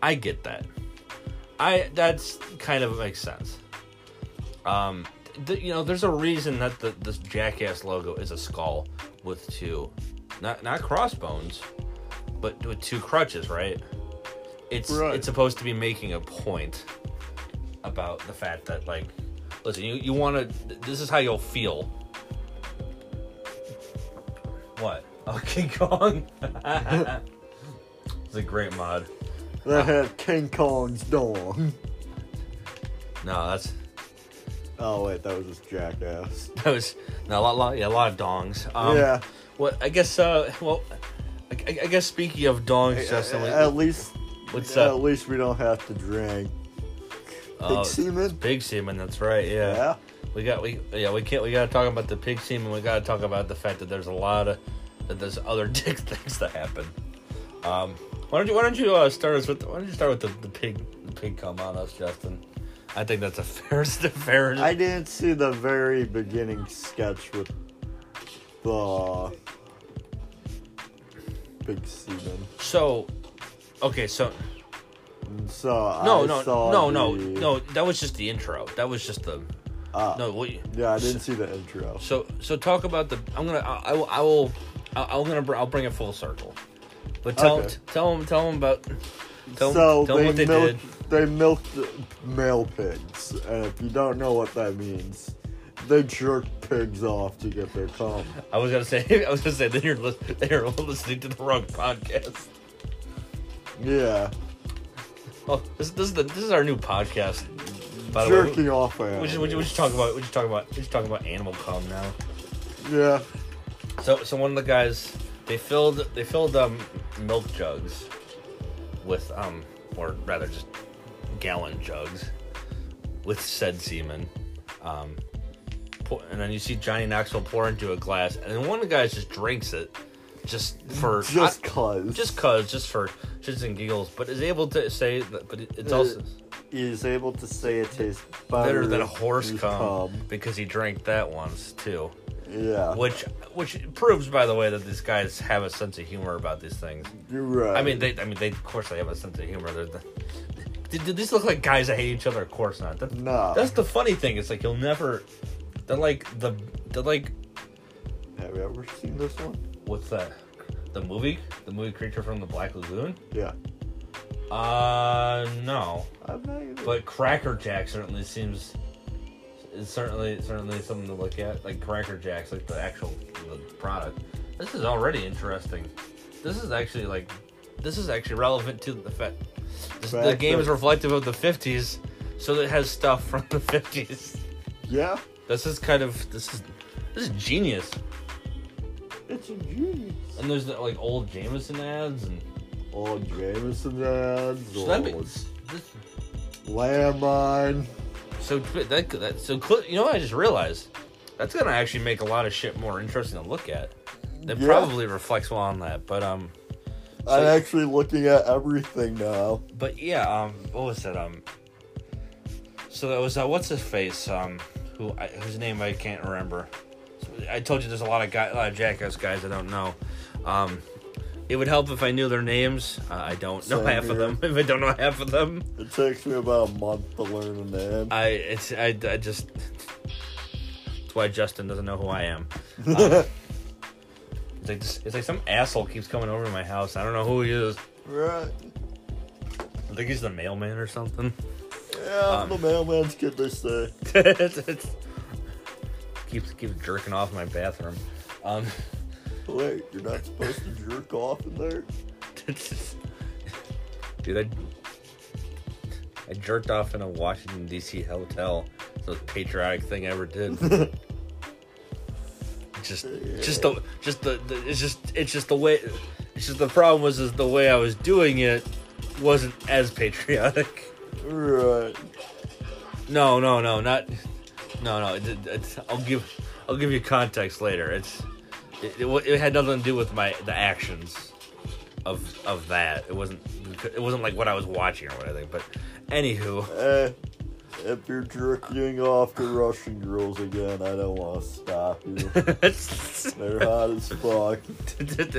I get that. I that's kind of makes sense. Um, th- you know, there's a reason that the this jackass logo is a skull with two, not not crossbones, but with two crutches, right? It's Right. it's supposed to be making a point about the fact that like, listen, you you want to. This is how you'll feel what? King Kong. it's a great mod. That had King Kong's dong. No, that's Oh wait, that was just jackass. that was no, a lot, lot yeah, a lot of dongs. Um, yeah. What I guess. Uh, well, I, I- guess speaking of dongs, Justin, we- at least, what's at up? least we don't have to drink Oh, pig semen. Pig semen. That's right. Yeah. Yeah. We got we yeah we can't we got to talk about the pig semen. We got to talk about the fact that there's a lot of that there's other dick things that happen. Um, why don't you why don't you uh, start us with why don't you start with the, the pig the pig come on us, Justin? I think that's a fair a fair. I didn't see the very beginning sketch with the big semen. so okay so So no I no saw no no the- no that was just the intro. That was just the Ah, no. What, Yeah, I didn't see the intro. So so talk about the. I'm gonna. I, I will. I will. I, I'm gonna. I'll bring it full circle. But tell Okay. tell them tell them about. Tell, so tell 'em they what they milked did. they milked male pigs, and if you don't know what that means, they jerk pigs off to get their cum. I was gonna say. I was gonna say. Then you're lis- then you're listening to the wrong podcast. Yeah, Oh, this, this is the this is our new podcast. By the way, jerking off we, should, we, we talk about we should talk about we should talk about animal cum now. Yeah, So so one of the guys they filled they filled um milk jugs with um or rather just gallon jugs with said semen. Um pour, and then you see Johnny Knoxville pour into a glass and then one of the guys just drinks it just for just I- cause. just cuz just for shits and giggles but is able to say that but it, it's Uh, also He's able to say it tastes better better than a horse than cum because he drank that once too. Yeah, Which which proves by the way that these guys have a sense of humor about these things. you're right. I mean, they. I mean, they. Of course, they have a sense of humor. They're the. Did, did these look like guys that hate each other? Of course not. That, no. That's the funny thing. It's like you'll never. They're like the. They're like Have you ever seen this one? what's that? The movie, the movie Creature from the Black Lagoon. Yeah, Uh, no. I'm not even. But Cracker Jack certainly seems. Is certainly certainly something to look at. Like Cracker Jacks, like the actual the product. This is already interesting. This is actually like. This is actually relevant to the fact. The game is reflective of the 50s, so it has stuff from the 50s. yeah, This is kind of this is this is genius. it's a genius. And there's like old Jameson ads and Old Jameson ads, so that'd be, this, landmine. So that, that so you know what I just realized that's gonna actually make a lot of shit more interesting to look at. That Yeah. probably reflects well on that, but um, So- I'm actually looking at everything now. but yeah, um, what was that um? So that was uh, what's his face um, who I, whose name I can't remember. I told you there's a lot of guy, a lot of jackass guys I don't know. Um, it would help if I knew their names. Uh, I don't know Same half of them. If I don't know half of them, It takes me about a month to learn a name. I it's I, I just that's why Justin doesn't know who I am. Um, it's like it's like some asshole keeps coming over to my house. I don't know who he is. right. I think he's the mailman or something. Yeah, Um, the mailman's kid, they say. it's, it's, keeps keeps jerking off my bathroom. Um, Wait, you're not supposed to jerk off in there? dude, I I jerked off in a Washington D.C. hotel. It's the most patriotic thing I ever did. just just the just the, the it's just it's just the way it's just the problem was is the way I was doing it wasn't as patriotic. Right. No, no, no, not No, no. It, I'll give I'll give you context later. It's it, it, it, had nothing to do with my the actions of of that. It wasn't it wasn't like what I was watching or whatever. But anywho, eh, if you're jerking off to Russian girls again, I don't want to stop you. They're hot as fuck. just,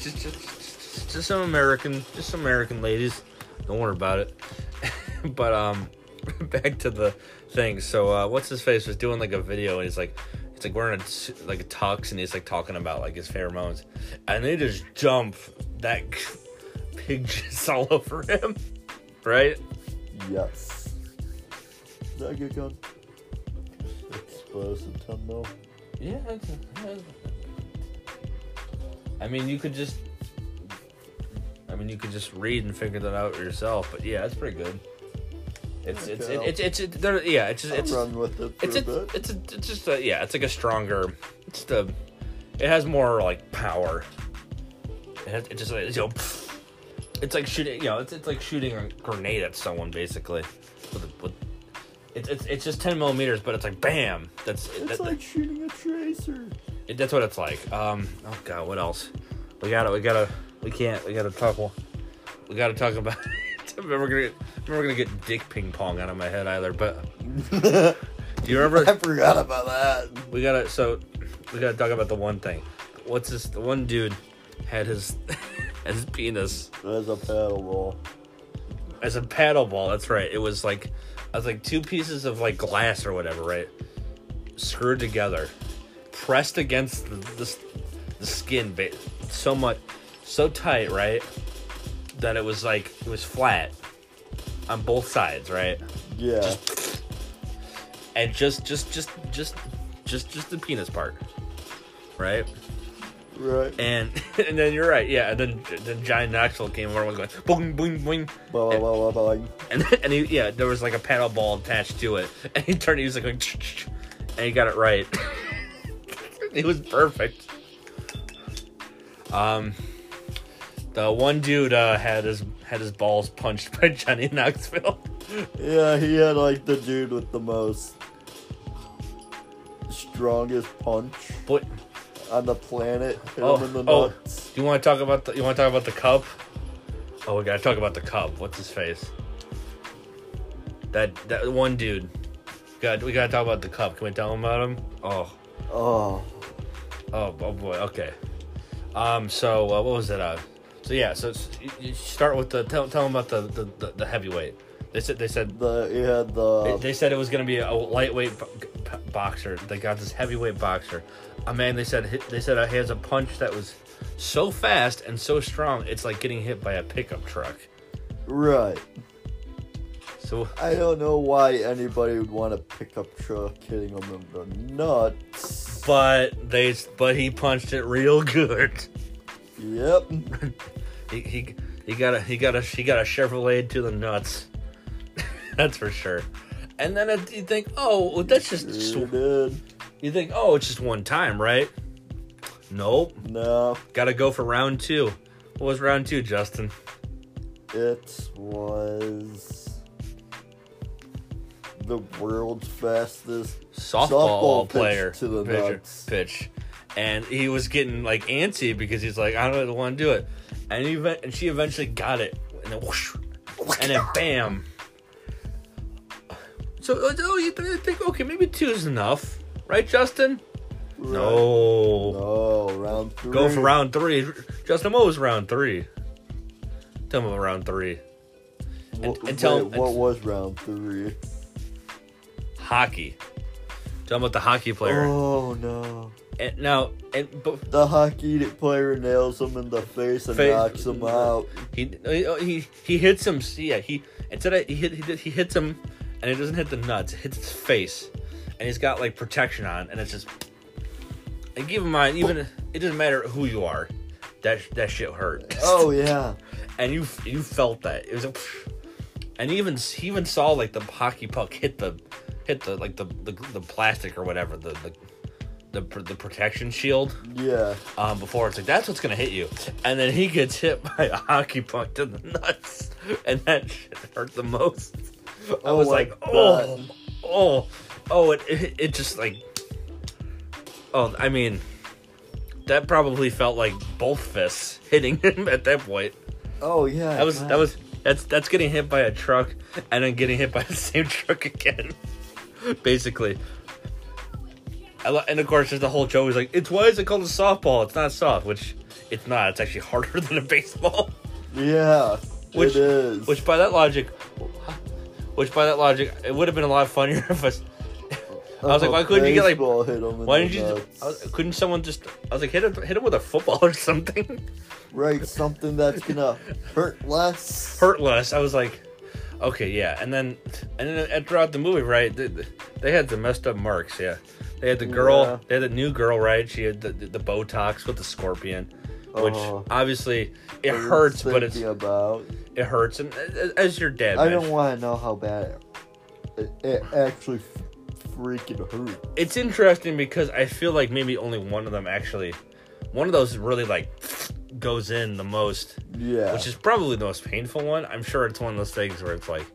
just, just, just some American, just some American ladies. Don't worry about it. but um, back to the thing. So uh, what's his face was doing like a video, and he's like, it's like wearing a, like a tux, and he's like talking about like his pheromones, and they just jump that pig just all over him, right? Yes. Is that a good gun? Explosive 10 mil. Yeah, a, that's I mean, you could just. I mean, you could just read and figure that out yourself. But yeah, it's pretty good. It's it's it's it's, it's, it's, it's yeah. It's just it's run with it it's a, it's it's, a, it's just a, yeah. It's like a stronger. It's the. It has more like power. It, it just you know. It's like shooting. You know, it's it's like shooting a grenade at someone basically. With, with it's, it's it's just ten millimeters, but it's like bam. That's it's that, like shooting a tracer. It, that's what it's like. Um. Oh God. What else? We gotta. We gotta. We can't. We gotta talk. We gotta talk about. we're gonna get, we're gonna get dick ping pong out of my head either. But do you remember? I forgot about that. We gotta so we gotta talk about the one thing. What's this? The one dude had his his penis as a paddle ball. As a paddle ball. That's right. It was like I was like two pieces of like glass or whatever, right? Screwed together, pressed against the the, the skin, so much, so tight, right? That it was like it was flat on both sides, right? Yeah. Just, and just just just just just just the penis part, right? Right. And and then you're right, yeah. And then then Johnny Knoxville came over and was going boing boing boing. Blah, and, blah, blah, blah. and and he yeah, there was like a paddle ball attached to it, and he turned. He was like going, and he got it right. it was perfect. Um, the one dude uh, had his had his balls punched by Johnny Knoxville. yeah, he had like the dude with the most strongest punch on the planet. Oh, the oh, you want to talk about the? You want to talk about the Cub? Oh, we gotta talk about the Cub. What's his face? That that one dude. Got we gotta talk about the Cub. Can we tell him about him? Oh. Oh. Oh, oh boy. Okay. Um. So uh, what was it? Uh, so yeah, so you start with the tell, tell them about the, the, the, the heavyweight. They said they said the he had the they, they said it was gonna be a lightweight boxer. They got this heavyweight boxer. A man they said they said uh, he has a punch that was so fast and so strong. It's like getting hit by a pickup truck. Right. So I don't know why anybody would want a pickup truck hitting him in the nuts. But they but he punched it real good. Yep. he, he he got a he got a he got a Chevrolet to the nuts. that's for sure. And then it, you think, oh, that's just sure did. you think, oh, it's just one time, right? Nope. No. Got to go for round two. What was round two, Justin? It was the world's fastest softball, softball player to the nuts. pitch and he was getting like antsy because he's like, I don't want to do it, and he and she eventually got it, and then whoosh, and then bam. So oh, oh you think okay, maybe two is enough, right, Justin? Right. No, no, round three. Go for round three. Justin, what was round three? Tell me about round three. And, what, and tell wait, what was round three? Hockey. Him about the hockey player. Oh no. And now, and but the hockey player nails him in the face and face, knocks him out. He oh, oh, he he hits him. Yeah, he instead of, he hit, he he hits him, and it doesn't hit the nuts. It hits his face, and he's got like protection on, and it's just. And keep in mind, even it doesn't matter who you are, that that shit hurt. Oh yeah. and you you felt that it was a, and even he even saw like the hockey puck hit the hit the like the the, the plastic or whatever the, the the the protection shield. Yeah. Um, before it's like that's what's gonna hit you, and then he gets hit by a hockey puck to the nuts, and that shit hurt the most. I oh was like, oh, oh, Oh, it, it it just like. Oh, I mean, that probably felt like both fists hitting him at that point. Oh yeah. That was that was that's that's getting hit by a truck and then getting hit by the same truck again. Basically. And of course, there's the whole joke is like, it's why is it called a softball? It's not soft, which it's not. It's actually harder than a baseball. Yeah, Which- it is. Which by that logic, which by that logic, it would have been a lot funnier if I. I was like, why oh, couldn't you get like? Baseball hit him in Why didn't you? was, couldn't someone just? I was like, hit him, hit him with a football or something. right something that's gonna hurt less? hurt less. I was like, okay, yeah. And then, and then uh, throughout the movie, right, they, they had the messed up marks. Yeah, they had the girl, Yeah. they had the new girl, right? She had the, the, the Botox with the scorpion, which Oh. obviously it hurts, but it's about. it hurts. And uh, as your dad, I mentioned, don't want to know how bad it, it actually f- freaking hurt. it's interesting because I feel like maybe only one of them actually, one of those really like goes in the most. Yeah, which is probably the most painful one. I'm sure it's one of those things where it's like,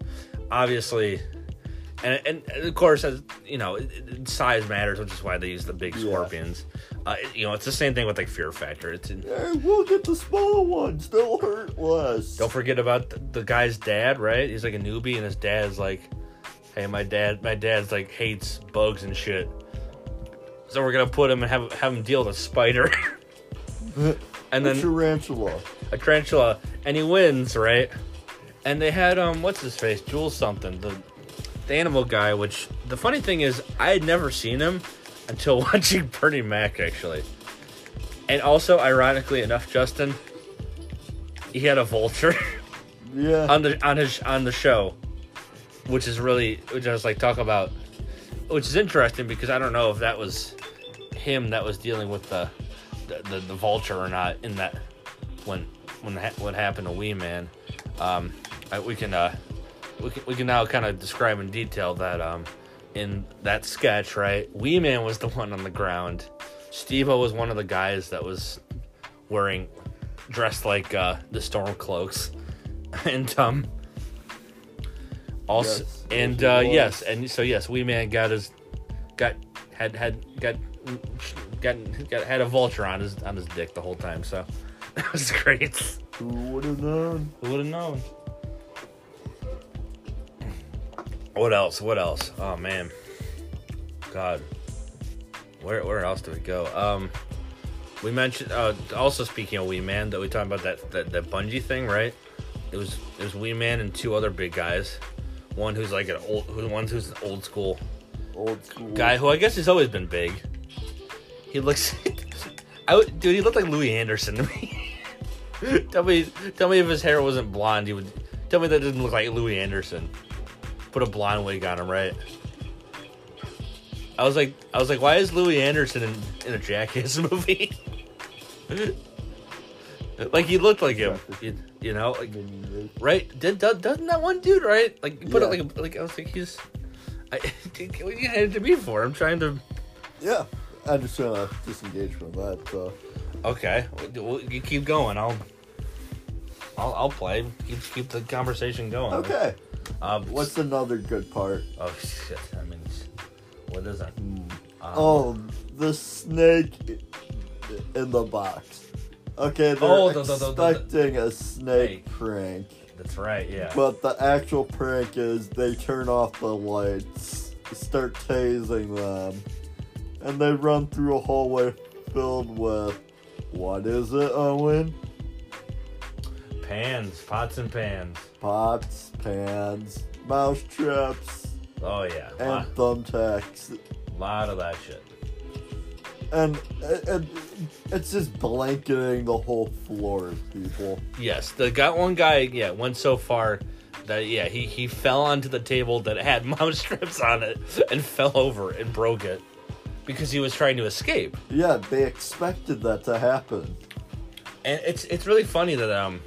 obviously, and and, of course, as you know, size matters, which is why they use the big Yeah. scorpions. Uh, you know, it's the same thing with like Fear Factor. It's Hey, we'll get the smaller ones. They'll hurt less. don't forget about the, the guy's dad, right? He's like a newbie, and his dad's like, "Hey, my dad, my dad's like hates bugs and shit." So we're gonna put him and have have him deal with a spider, and then a tarantula. a tarantula, and he wins, right? And they had um, what's his face, Jules something, the the animal guy. Which the funny thing is, I had never seen him until watching Bernie Mac, actually. And also, ironically enough, Justin, he had a vulture Yeah. on the on his on the show, which is really which I was like talk about, which is interesting because I don't know if that was him that was dealing with the the, the, the vulture or not in that when when ha- what happened to Wee Man. Um, I, we can uh we can, we can now kind of describe in detail that um in that sketch right Wee Man was the one on the ground. Steve-O was one of the guys that was wearing dressed like uh the storm cloaks and um also Yes, and uh yes and so yes wee man got his got had had got got got had a vulture on his on his dick the whole time so that was great. Who would have known? who would have known? What else what else? Oh man. God. Where where else do we go? Um we mentioned uh also speaking of wee man that we talked about that that, that bungee thing right? It was it was wee man and two other big guys. One who's like an old who one who's an old school Old school. guy who I guess has always been big. He looks, I would, dude. He looked like Louie Anderson to me. tell me, tell me if his hair wasn't blonde, he would. Tell me that didn't look like Louie Anderson. Put a blonde wig on him, right? I was like, I was like, why is Louie Anderson in, in a Jackass movie? like he looked like him, you, you know, like right? Did, do- doesn't that one dude right? Like put it like a, like I was like he's. I, what are you had to be for? I'm trying to. Yeah. I'm just trying to disengage from that. So. Okay, well, you keep going. I'll. I'll, I'll play. Keep keep the conversation going. Okay. Um, What's another good part? Oh shit! I mean, what is it? Um, Oh, the snake in the box. Okay, they're Oh, the- the- the- expecting a snake Snake. prank, that's right. Yeah. but the actual prank is they turn off the lights, start tasing them, and they run through a hallway filled with what is it, Owen? Pans, pots and pans. Pots, pans, mouse traps, Oh yeah, and lot, thumbtacks. A lot of that shit. And, and it's just blanketing the whole floor of people. Yes, the got one guy. Yeah, went so far that yeah he he fell onto the table that had mouse strips on it and fell over and broke it because he was trying to escape. Yeah, they expected that to happen. And it's it's really funny that um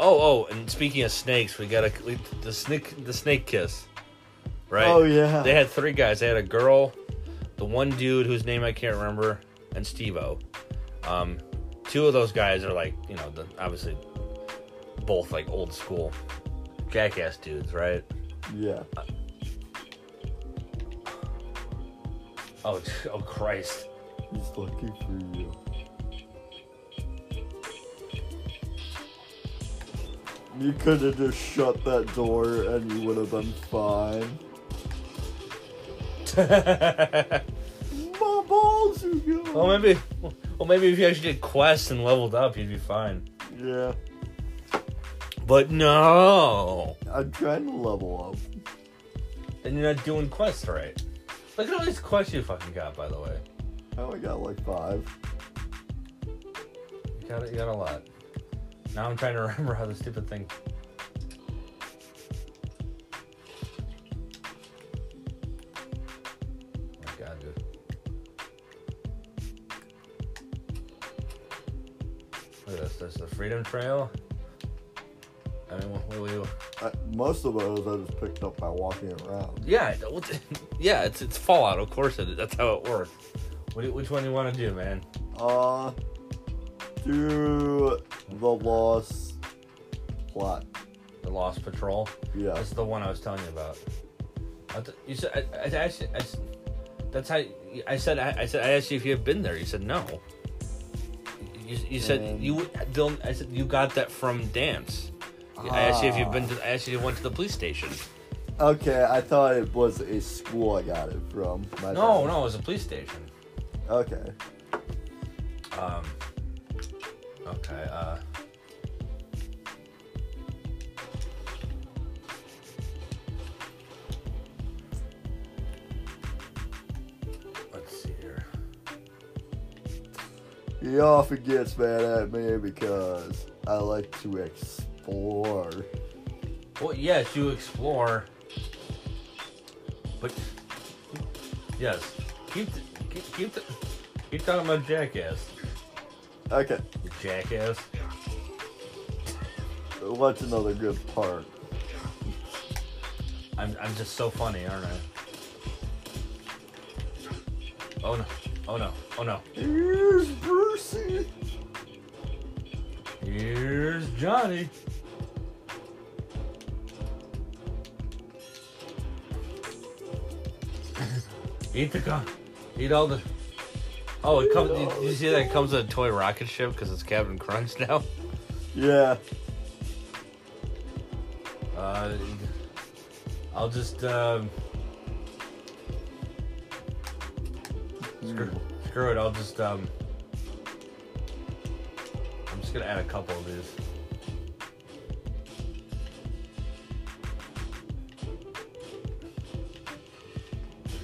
oh oh and speaking of snakes we got a we, the snake the snake kiss right Oh, yeah. they had three guys they had a girl the one dude whose name I can't remember and Steve-O um two of those guys are like you know the obviously both like old school jackass dudes right Yeah. Oh, oh Christ. He's looking for you. You could have just shut that door and you would have been fine. My balls are gone. well, maybe. Well, maybe if you actually did quests and leveled up, you'd be fine. Yeah, But no. I'm trying to level up. Then you're not doing quests right. Look at all these quests you fucking got, by the way. I only got like five. You got, you got a lot. Now I'm trying to remember how the stupid thing. Oh my god, dude. Look at this. There's the Freedom Trail. I mean, what, what, what, I, most of those I just picked up by walking around. yeah, what- yeah. It's it's Fallout, of course. It, that's how it works. What, do- which one do you want to do, man? Uh, do the lost plot. The Lost Patrol. Yeah. That's the one I was telling you about. I th- you said I, I actually I, that's how I said I, I said I asked you if you had been there. You said no. You, you said you. I said you got that from Danse. I asked you if you've been. To, I asked you if you went to the police station. Okay, I thought it was a school I got it from. My No, bad. no, it was a police station. Okay. Um. Okay. Uh. Let's see here. He often gets mad at me because I like to explore. Well, yes, you explore, but yes, keep the, keep keep, the, keep talking about jackass. Okay, You jackass. what's another good part? I'm I'm just so funny, aren't I? Oh no! Oh no! Oh no! Here's Brucey. Here's Johnny. Eat the gun. Eat all the. Oh, it comes. You, you see that it comes with a toy rocket ship because it's Captain Crunch now. Yeah. Uh, I'll just um, screw, screw it. I'll just um, I'm just gonna add a couple of these.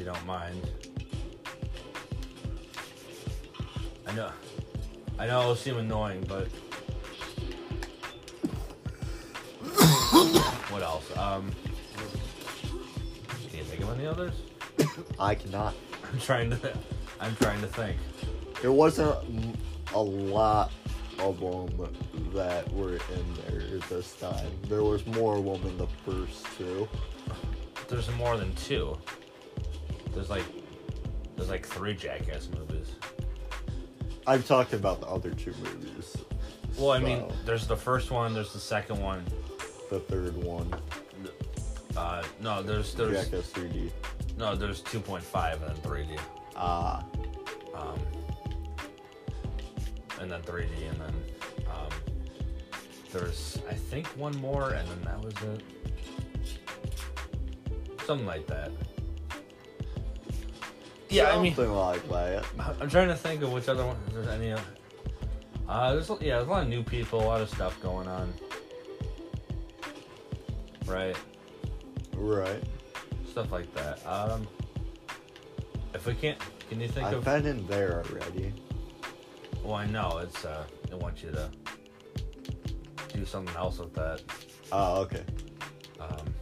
You don't mind. I know. I know it'll seem annoying, but what else? Um, can you think of any others? I cannot. I'm trying to. I'm trying to think. There wasn't a lot of them that were in there this time. There was more of them in the first two. There's more than two. There's like, there's like three Jackass movies. I've talked about the other two movies. Well, I mean, there's the first one. There's the second one. the third one, Uh, no, there's there's Jackass 3D. no, there's 2.5 and then 3D. Ah, Um, and then 3D, and then um, there's I think one more, and then that was it. Something like that. Yeah, I mean, something like that. I'm trying to think of which other one. If there's any. other- Uh, there's yeah, there's a lot of new people, a lot of stuff going on. Right, Right. stuff like that. Um, if we can't, can you think I've of? been in there already. Well, I know it's uh, it want you to do something else with that. Oh, okay. Um,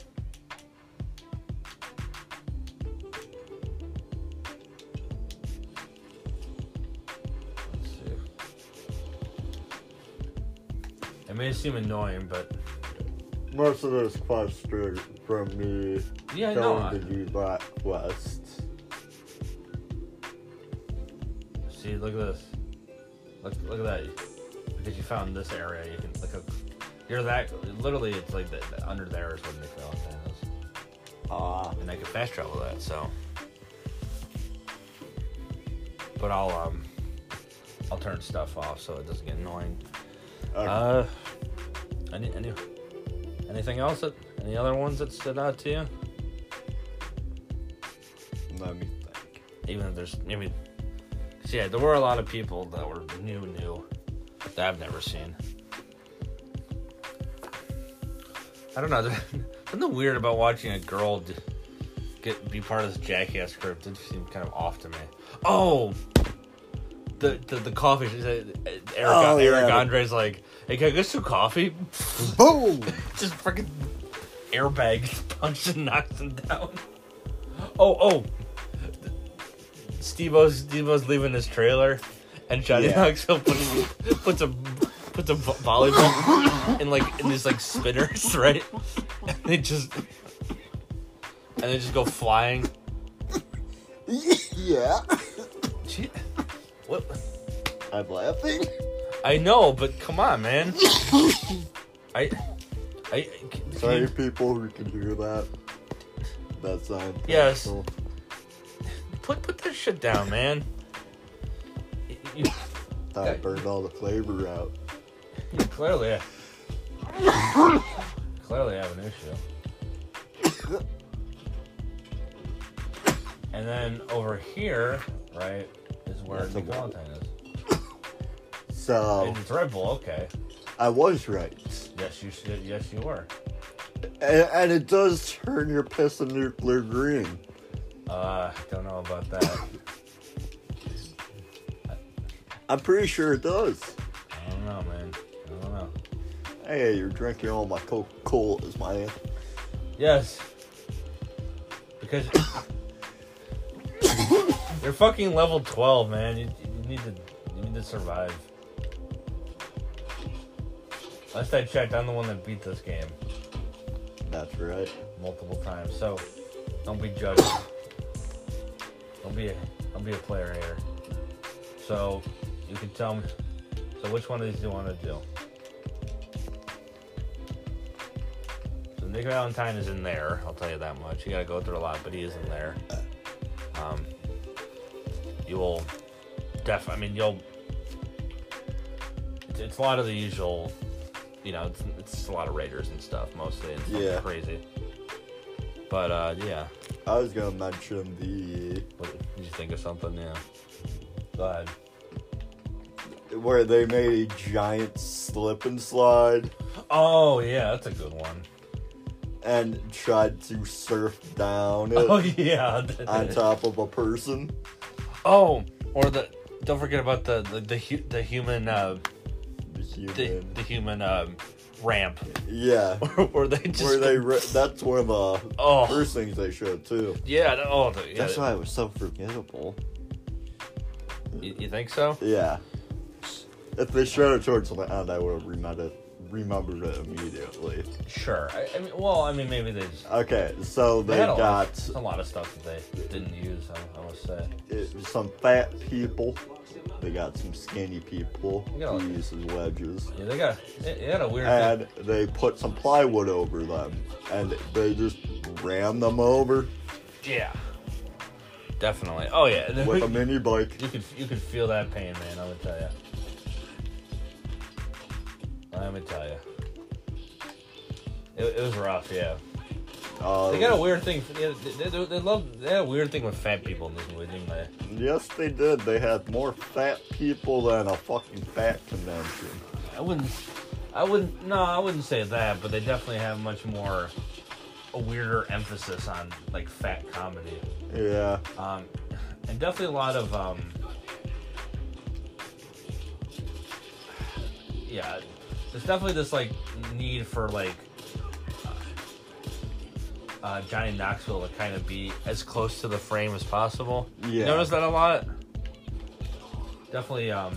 may seem annoying, but Most of those quests are from me yeah, no. going I- to do that quest. See, look at this. Look, look at that. Because you found this area, you can look. At, you're that. Literally, it's like the, the- under there is when they found Thanos, Ah, and I can fast travel that. So, but I'll um, I'll turn stuff off so it doesn't get annoying. Okay. Uh, any any anything else that any other ones that stood out to you? Let me think. Even if there's maybe, 'cause, yeah, there were a lot of people that were new, new that I've never seen. I don't know. Something weird about watching a girl d- get be part of this jackass group did seem kind of off to me. Oh, the the, the coffee. Eric, Oh, Eric yeah. Andre's like, hey, can I get some coffee? Boom! just freaking airbag punched and knocks him down. Oh, oh. Steve-O's, Steve-O's leaving his trailer, and Johnny Yeah. Knoxville puts, puts a puts a vo- volleyball in like in these like spinners, right? And they just and they just go flying. yeah. Gee, what? I'm laughing. I know, but come on, man. I, I. can Sorry, you- people who can hear that. That sound. Yes. cool. Put put that shit down, man. You, you, I Yeah. burned all the flavor out. you clearly, clearly have an issue. And then over here, right, is where That's a Nick. Valentine is. So it's Red Bull, okay. I was right, Yes, you should. Yes, you were. and, and it does turn your piss a nuclear green. Uh, don't know about that. I'm pretty sure it does. I don't know, man. I don't know. Hey, you're drinking all my Coca Colas, man. Yes. Because you're fucking level 12, man. You, you need to you need to survive. Last I checked, I'm the one that beat this game That's right. multiple times. So don't be judged. Don't be a don't be a player here. So you can tell me. So which one of these do you want to do? So Nick Valentine is in there. I'll tell you that much. You gotta go through a lot, but he is in there. Um, you will def. I mean, you'll. It's, it's a lot of the usual. You know, it's, it's a lot of raiders and stuff mostly. It's Yeah. crazy. But uh, yeah. I was gonna mention the What, did you think of something? Yeah. Go ahead. where they made a giant slip and slide Oh yeah, that's a good one. and tried to surf down it Oh yeah. on top of a person. Oh, or the don't forget about the the the, the human uh, The the, human. the human um, ramp yeah. where they just Where they re- that's one of the oh first things they showed too. yeah the- oh the, yeah, That's why it was so forgettable. you, you think so? Yeah. If they showed it towards the end, I would have remembered remembered it immediately. Sure. I, I mean, well, I mean maybe they just Okay, so they they a lot, got a lot of stuff that they didn't use. I, I must say. it, some fat people. They got some skinny people who like- use as wedges. Yeah, they got they, they had a weird. thing. And they put some plywood over them. And they just ran them over Yeah. Definitely. Oh yeah. With a mini bike. You could you could feel that pain, man. I would tell you. Let me tell you. It, it was rough, yeah. Uh, They got a weird thing. They, they, they, they love. They had a weird thing with fat people in this movie, didn't they? Yes, they did. They had more fat people than a fucking fat convention. I wouldn't. I wouldn't. No, I wouldn't say that. But they definitely have much more a weirder emphasis on like fat comedy. Yeah. Um, and definitely a lot of um, yeah, there's definitely this like need for like uh, Johnny Knoxville to kind of be as close to the frame as possible. You Yeah. notice that a lot. Definitely, um,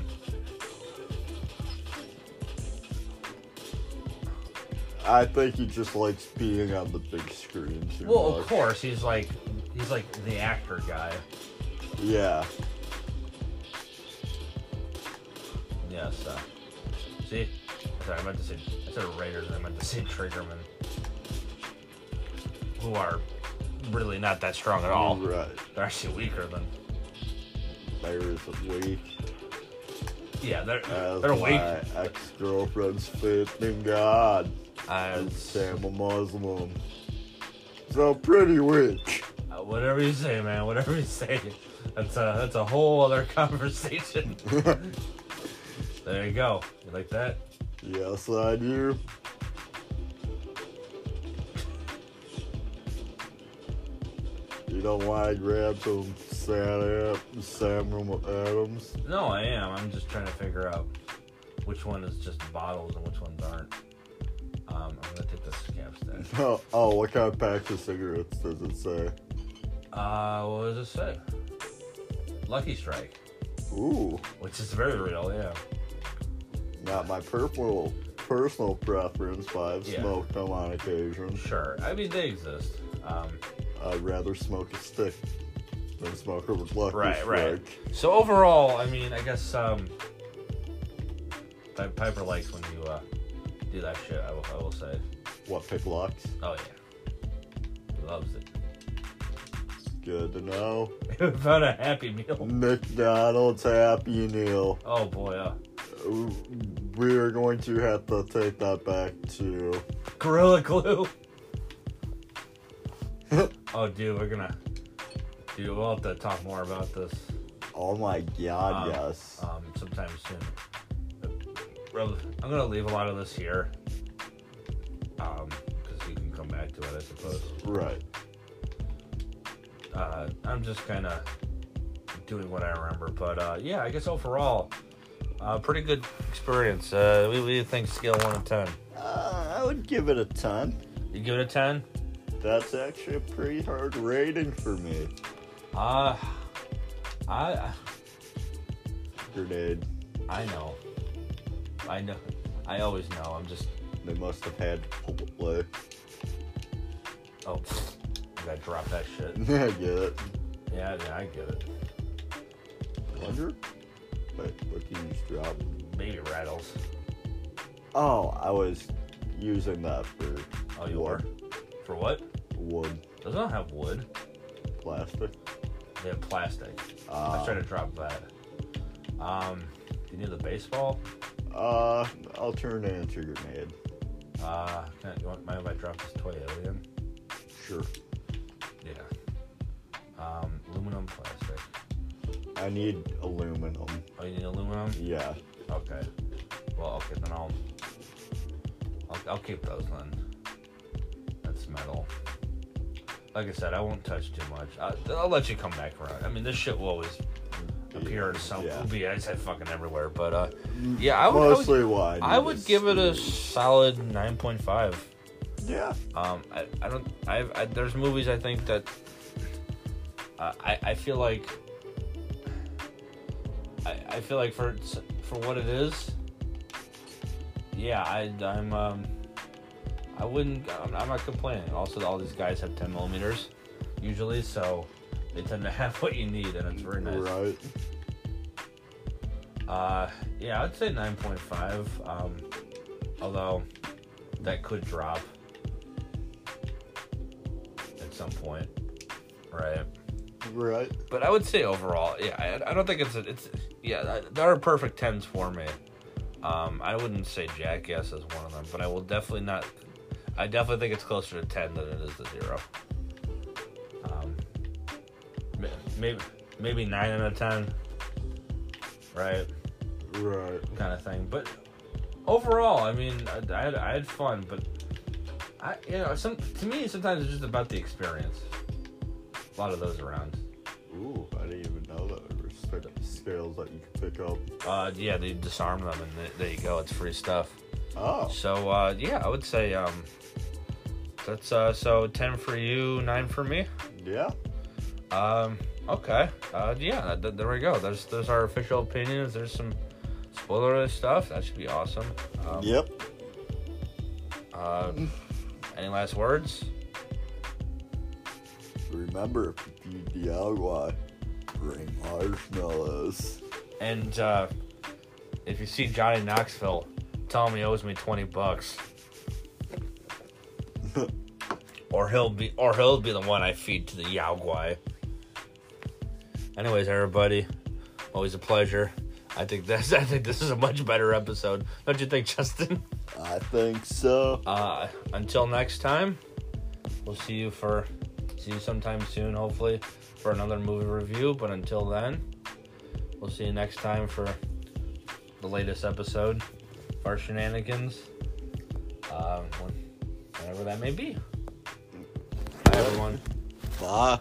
I think he just likes being on the big screen too well, much. of course, he's like he's like the actor guy. Yeah. Yes. Uh, see, sorry, I meant to say I said Raiders. I meant to say Triggermen, who are really not that strong at all. Right. They're actually weaker than Bears weak. Yeah, they're As they're weak. my ex-girlfriend's faith in God. Sam a Muslim. So pretty weak. uh, whatever you say, man. Whatever you say. That's a that's a whole other conversation. there you go. You like that? Yes, I do. You don't want to grab some Sam, Samuel Adams? No, I am. I'm just trying to figure out which one is just bottles and which ones aren't. Um, I'm gonna take the scab stack. Oh, oh, what kind of pack of cigarettes does it say? Uh, what does it say? Lucky Strike, Ooh, which is very real. Yeah. Not my personal personal preference, but I've Yeah. smoked them on occasion. Sure. I mean, they exist. Um, I'd rather smoke a stick than smoke a lucky Right, right. So overall, I mean, I guess um, Piper likes when you uh, do that shit. I will, I will say. What pick locks? Oh yeah, he loves it. Good to know. Found a happy meal. McDonald's Happy Meal. Oh boy, uh, We're going to have to take that back to. Gorilla Glue. oh, dude, we're gonna. Dude, we'll have to talk more about this Oh my god, Um, yes. um, sometime soon. I'm gonna leave a lot of this here, um, because you can come back to it, I suppose. right. uh, I'm just kind of doing what I remember. But uh, yeah, I guess overall, uh, pretty good experience. Uh, we, we think scale one to ten. Uh, I would give it a 10. You give it a ten? That's actually a pretty hard rating for me. Uh, I Grenade. I know, I know, I always know. I'm just They must have had Chipotle. oh, I gotta drop that shit. Yeah, I get it. Yeah, yeah, I get it. 100? Wait, what did you just drop? Baby rattles. Oh, I was using that for Oh, you are. For what? wood, Those don't have wood. plastic. They have plastic. I Uh, was trying to drop that. Um, do you need the baseball? uh, I'll turn it into a grenade. Uh, can I, you want, mind if I drop this toy alien? Sure. Yeah. Um, aluminum, plastic. I need aluminum. Oh, you need aluminum? Yeah. Okay. Well, okay, then I'll, I'll, I'll keep those then. That's metal. Like I said, I won't touch too much. I, I'll let you come back around. I mean, this shit will always appear in some, Yeah. will be, I said fucking everywhere, but, uh, yeah, I would, I would, Mostly why I would give it a solid 9.5. Yeah. Um, I, I don't. I've, I there's movies I think that. Uh, I I feel like. I I feel like for for what it is. Yeah, I I'm um. I wouldn't. I'm, not complaining. Also, all these guys have 10 millimeters, usually, so they tend to have what you need, and it's very nice. Right. Uh, yeah, I'd say 9.5. Um, although that could drop at some point, right? Right. But I would say overall, yeah, I, I don't think it's a, it's yeah, there are perfect tens for me. Um, I wouldn't say Jackass is one of them, but I will definitely not. I definitely think it's closer to ten than it is to zero. Um, maybe maybe nine out of ten, right? Right. kind of thing. But overall, I mean, I, I had I had fun, but I you know some to me sometimes it's just about the experience. A lot of those around. Ooh, I didn't even know that there were sp- scales that you could pick up. Uh, yeah, they disarm them, and th- there you go. It's free stuff. Oh. So uh, yeah, I would say um, that's uh, so ten for you, nine for me. Yeah. Um, okay. Uh, yeah, th- there we go. There's there's our official opinions. There's some spoiler stuff. That should be awesome. Um, Yep. Uh, any last words? Remember, if you DIY, bring marshmallows. And uh, if you see Johnny Knoxville, tell him he owes me twenty bucks, or he'll be, or he'll be the one I feed to the Yao Guai. Anyways, everybody, Always a pleasure. I think this. I think this is a much better episode. Don't you think, Justin? I think so. Uh, until next time, we'll see you for see you sometime soon, hopefully, for another movie review. But until then, we'll see you next time for the latest episode of our shenanigans. Uh, whenever that may be. Bye, everyone. Bye.